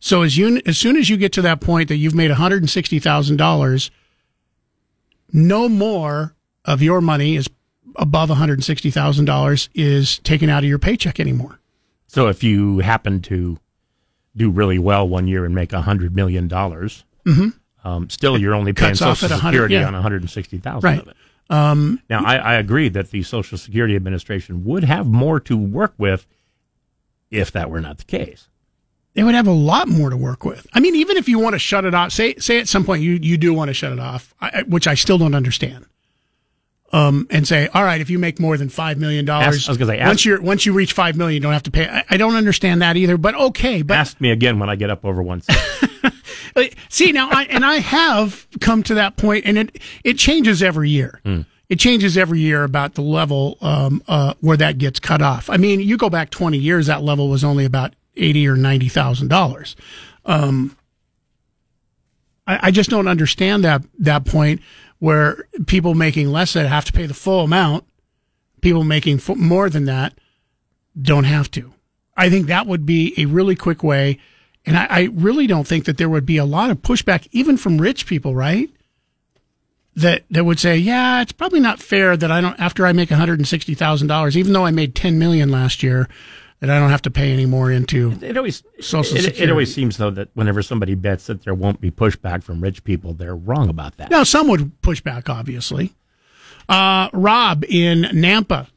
So as you as soon as you get to that point that you've made $160,000, no more of your money is above $160,000 is taken out of your paycheck anymore. So if you happen to do really well one year and make a hundred million dollars, Mhm. um, still you're only paying Social Security yeah. on one hundred and sixty thousand Right. of it. Um, Now I, I agree that the Social Security Administration would have more to work with if that were not the case. They would have a lot more to work with. I mean, even if you want to shut it off, say say at some point you you do want to shut it off, I, which I still don't understand. Um, and say, all right, if you make more than five million dollars, I was gonna say, ask- once you're once you reach five million, you don't have to pay. I, I don't understand that either. But okay, but Ask me again when I get up over one. [laughs] See now, I, and I have come to that point, and it it changes every year. It changes every year about the level um, uh, where that gets cut off. I mean, you go back twenty years, that level was only about eighty or ninety thousand dollars. Um, I, I just don't understand that that point where people making less than have to pay the full amount. People making f- more than that don't have to. I think that would be a really quick way. And I, I really don't think that there would be a lot of pushback, even from rich people, right? That that would say, yeah, it's probably not fair that I don't after I make one hundred and sixty thousand dollars, even though I made ten million last year, that I don't have to pay any more into It always Social it, it always seems though that whenever somebody bets that there won't be pushback from rich people, they're wrong about that. Now, some would push back, obviously. Uh, Rob in Nampa,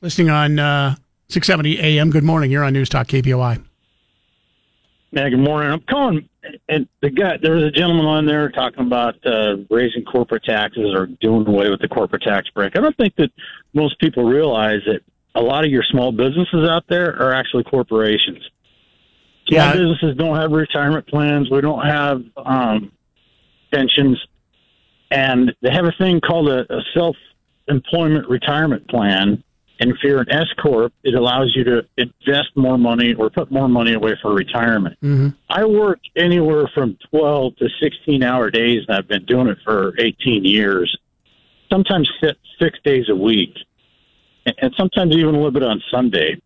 listening on uh, 670 AM. Good morning. You're on News Talk KBOI. Yeah, good morning. I'm calling, and the guy there was a gentleman on there talking about uh, raising corporate taxes or doing away with the corporate tax break. I don't think that most people realize that a lot of your small businesses out there are actually corporations. Small Yeah. businesses don't have retirement plans. We don't have um, pensions, and they have a thing called a, a self-employment retirement plan. And if you're an S corp, it allows you to invest more money or put more money away for retirement. Mm-hmm. I work anywhere from 12 to 16 hour days, and I've been doing it for 18 years. Sometimes six, six days a week, and- sometimes even a little bit on Sunday.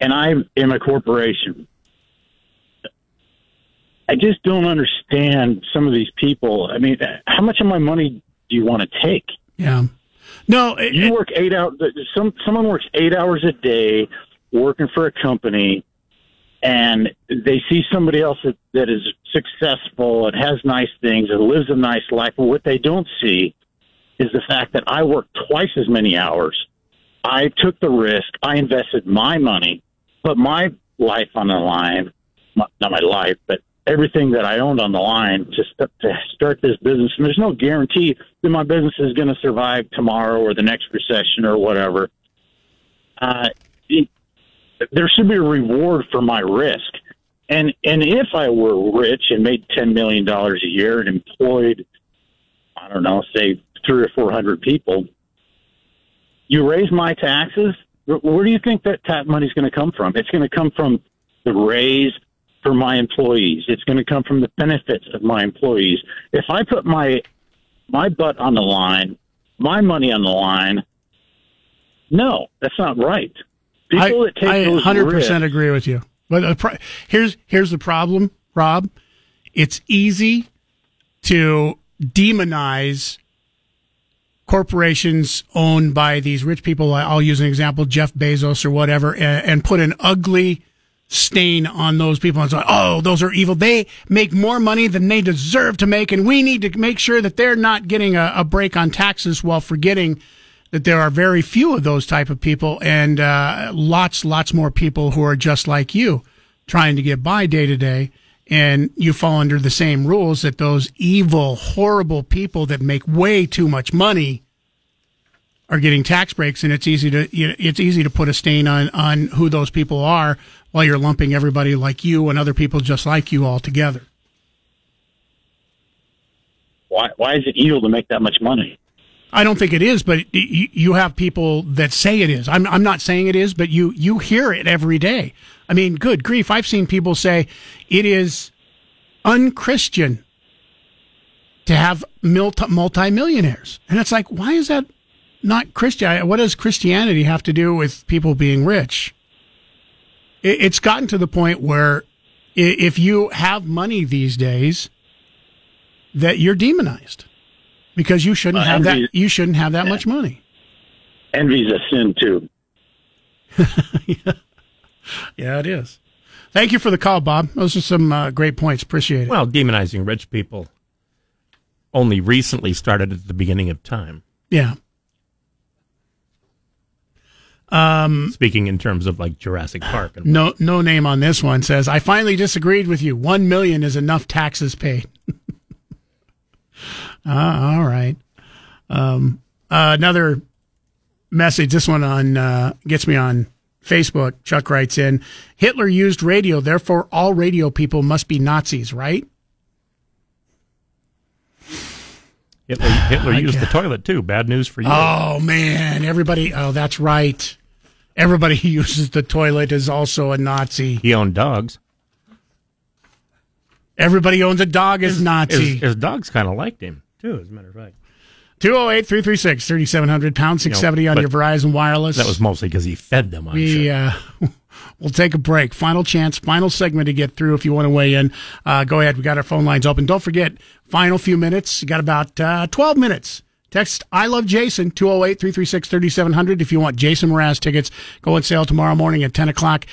And I am in a corporation. I just don't understand some of these people. I mean, how much of my money do you want to take? Yeah. No, it, you work eight hours. Some someone works eight hours a day working for a company, and they see somebody else that, that is successful and has nice things and lives a nice life. But what they don't see is the fact that I work twice as many hours. I took the risk. I invested my money, put my life on the line, not my life, but everything that I owned on the line to, st- to start this business. And there's no guarantee that my business is going to survive tomorrow or the next recession or whatever. Uh, it, there should be a reward for my risk. And and if I were rich and made ten million dollars a year and employed, I don't know, say three or four hundred people, you raise my taxes. Where, do you think that that money's going to come from? It's going to come from the raise for my employees. It's going to come from the benefits of my employees. If I put my my butt on the line, my money on the line, no, that's not right. People that take I those 100% risks, agree with you. But uh, the pro- here's here's the problem, Rob. It's easy to demonize corporations owned by these rich people. I'll use an example, Jeff Bezos or whatever, and, and put an ugly stain on those people and say, oh, those are evil. They make more money than they deserve to make, and we need to make sure that they're not getting a, a break on taxes while forgetting that there are very few of those type of people and uh, lots, lots more people who are just like you trying to get by day to day. And you fall under the same rules that those evil, horrible people that make way too much money are getting tax breaks, and it's easy to you know, it's easy to put a stain on on who those people are while you're lumping everybody like you and other people just like you all together. Why why is it evil to make that much money? I don't think it is, but you, you have people that say it is. I'm I'm not saying it is, but you you hear it every day. I mean, good grief! I've seen people say it is unchristian to have multi multimillionaires, and it's like, why is that not Christian? What does Christianity have to do with people being rich? It's gotten to the point where if you have money these days, that you're demonized because you shouldn't Uh, have envy- that. You shouldn't have that much money. Envy's a sin too. Yeah, [laughs] it is. Thank you for the call, Bob. Those are some uh, great points. Appreciate it. Well, demonizing rich people only recently started at the beginning of time. Yeah. Um, Speaking in terms of like Jurassic Park. And no, no name on this one says, I finally disagreed with you. One million is enough taxes paid. [laughs] Ah, all right. Um, uh, another message. This one on, uh, gets me on Facebook. Chuck writes in, Hitler used radio. Therefore, all radio people must be Nazis, right? Hitler, Hitler [sighs] used the toilet too. Bad news for you. Oh man, everybody. Oh, that's right. Everybody who [laughs] uses the toilet is also a Nazi. He owned dogs. Everybody owns a dog is Nazi. His, his dogs kind of liked him too, as a matter of fact. 208 336 3700 pound 670 on your Verizon Wireless. That was mostly because he fed them. I'm we sure. uh, [laughs] we'll take a break. Final chance, final segment to get through. If you want to weigh in, uh, go ahead. We got our phone lines open. Don't forget, final few minutes. You got about uh, 12 minutes. Text I love Jason 208 336 3700 if you want Jason Mraz tickets. Go on sale tomorrow morning at 10 o'clock.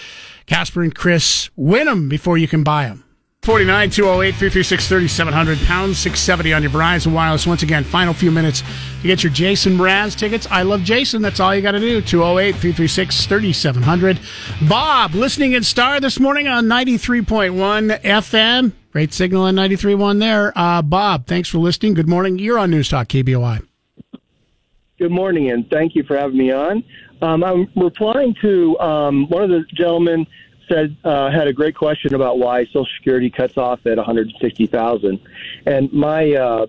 Casper and Chris win them before you can buy them. 49 208 336 3700 pound 670 on your Verizon Wireless. Once again, final few minutes to get your Jason Mraz tickets. I love Jason. That's all you got to do. 208 336 3700. Bob, listening in Star this morning on 93.1 FM. Great signal on 93.1 there. Uh, Bob, thanks for listening. Good morning. You're on News Talk KBOI. Good morning, and thank you for having me on. Um, I'm replying to um, one of the gentlemen said uh, had a great question about why Social Security cuts off at 160,000, and my uh,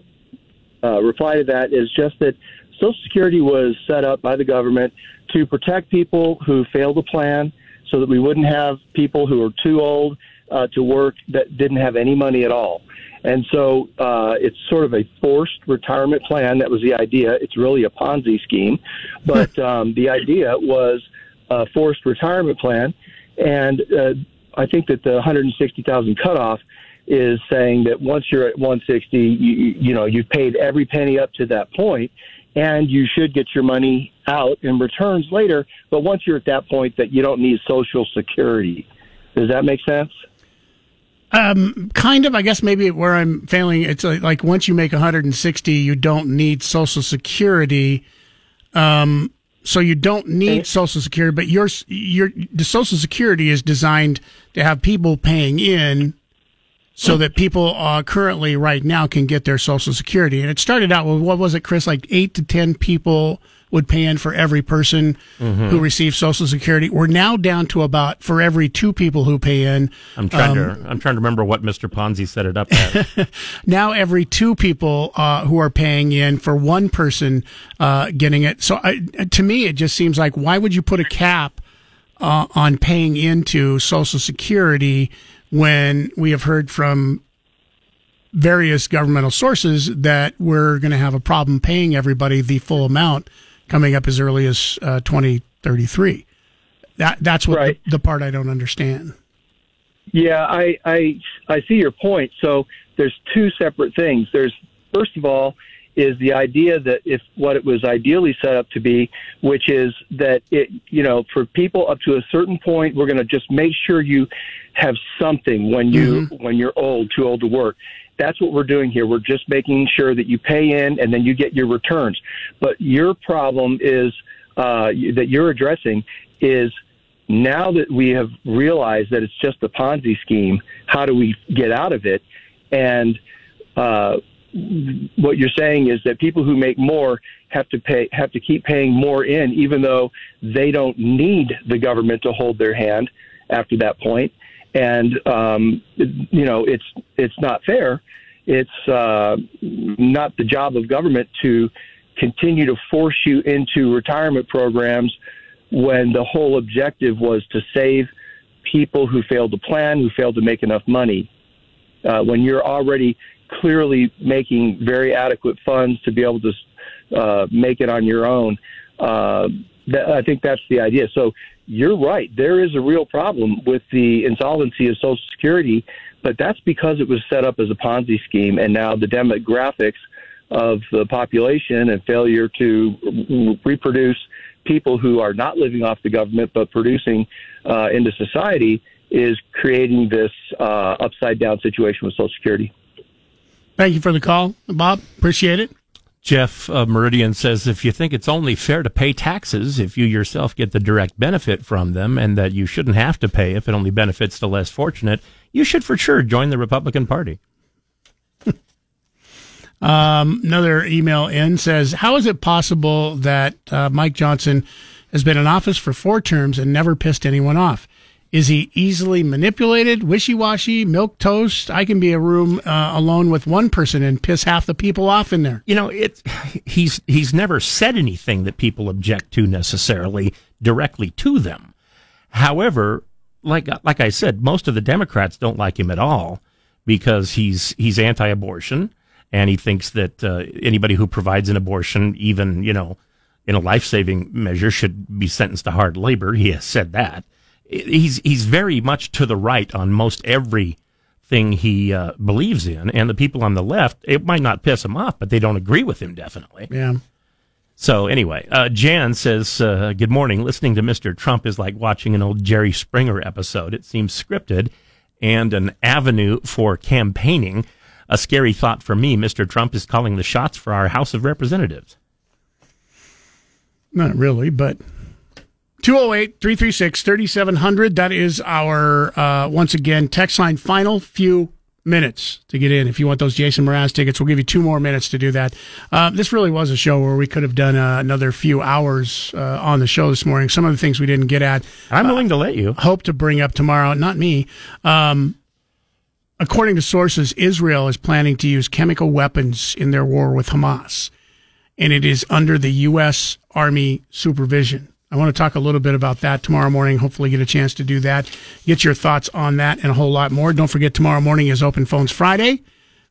uh, reply to that is just that Social Security was set up by the government to protect people who fail the plan, so that we wouldn't have people who are too old uh, to work that didn't have any money at all. And so uh, it's sort of a forced retirement plan. That was the idea. It's really a Ponzi scheme, but [laughs] um, the idea was a forced retirement plan. And uh, I think that the 160,000 cutoff is saying that once you're at 160, you, you know you've paid every penny up to that point, and you should get your money out in returns later. But once you're at that point, that you don't need Social Security. Does that make sense? Um, kind of. I guess maybe where I'm failing, it's like, once you make 160, you don't need Social Security. Um, so you don't need Social Security, but your your the Social Security is designed to have people paying in, so that people uh, currently right now can get their Social Security. And it started out with what was it, Chris? Like eight to ten people would pay in for every person Mhm. who receives Social Security. We're now down to about for every two people who pay in. I'm trying um, to I'm trying to remember what Mr. Ponzi set it up at. [laughs] now every two people uh, who are paying in for one person uh, getting it. So I, to me, it just seems like why would you put a cap uh, on paying into Social Security when we have heard from various governmental sources that we're going to have a problem paying everybody the full amount coming up as early as uh, 2033. That that's what the, the part I don't understand. Yeah, I, I I see your point. So there's two separate things. There's first of all, is the idea that if what it was ideally set up to be, which is that it, you know, for people up to a certain point, we're going to just make sure you have something when you when you're old, too old to work. That's what we're doing here. We're just making sure that you pay in and then you get your returns. But your problem is uh, that you're addressing is now that we have realized that it's just a Ponzi scheme, how do we get out of it? And uh, what you're saying is that people who make more have to pay have to keep paying more in, even though they don't need the government to hold their hand after that point. And um, you know, it's it's not fair. It's uh, not the job of government to continue to force you into retirement programs when the whole objective was to save people who failed to plan, who failed to make enough money. Uh, when you're already clearly making very adequate funds to be able to uh, make it on your own, uh, that, I think that's the idea. So you're right. There is a real problem with the insolvency of Social Security, but that's because it was set up as a Ponzi scheme, and now the demographics of the population and failure to reproduce people who are not living off the government but producing uh, into society is creating this uh, upside down situation with Social Security. Thank you for the call, Bob. Appreciate it. Jeff uh, Meridian says if you think it's only fair to pay taxes if you yourself get the direct benefit from them and that you shouldn't have to pay if it only benefits the less fortunate, you should for sure join the Republican Party. [laughs] Um, another email in says, How is it possible that uh, Mike Johnson has been in office for four terms and never pissed anyone off? Is he easily manipulated, wishy washy, milk toast? I can be a room uh, alone with one person and piss half the people off in there. You know, it he's he's never said anything that people object to necessarily directly to them. However, like like I said, most of the Democrats don't like him at all because he's he's anti-abortion and he thinks that uh, anybody who provides an abortion, even you know, in a life-saving measure, should be sentenced to hard labor. He has said that. He's he's very much to the right on most every thing he uh, believes in, and the people on the left, it might not piss him off, but they don't agree with him definitely. Yeah. So anyway, uh, Jan says, uh, "Good morning. Listening to Mr. Trump is like watching an old Jerry Springer episode. It seems scripted and an avenue for campaigning." a scary thought for me. Mr. Trump is calling the shots for our House of Representatives. Not really, but 208 336 3700. That is our, uh, once again, text line final few minutes to get in. If you want those Jason Mraz tickets, we'll give you two more minutes to do that. Uh, this really was a show where we could have done uh, another few hours uh, on the show this morning. Some of the things we didn't get at. I'm willing to let you. Hope to bring up tomorrow. Not me. Um, according to sources, Israel is planning to use chemical weapons in their war with Hamas, and it is under the U.S. Army supervision. I want to talk a little bit about that tomorrow morning. Hopefully, get a chance to do that. Get your thoughts on that and a whole lot more. Don't forget, tomorrow morning is Open Phones Friday.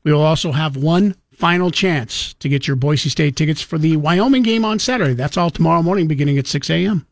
We will also have one final chance to get your Boise State tickets for the Wyoming game on Saturday. That's all tomorrow morning, beginning at 6 a.m.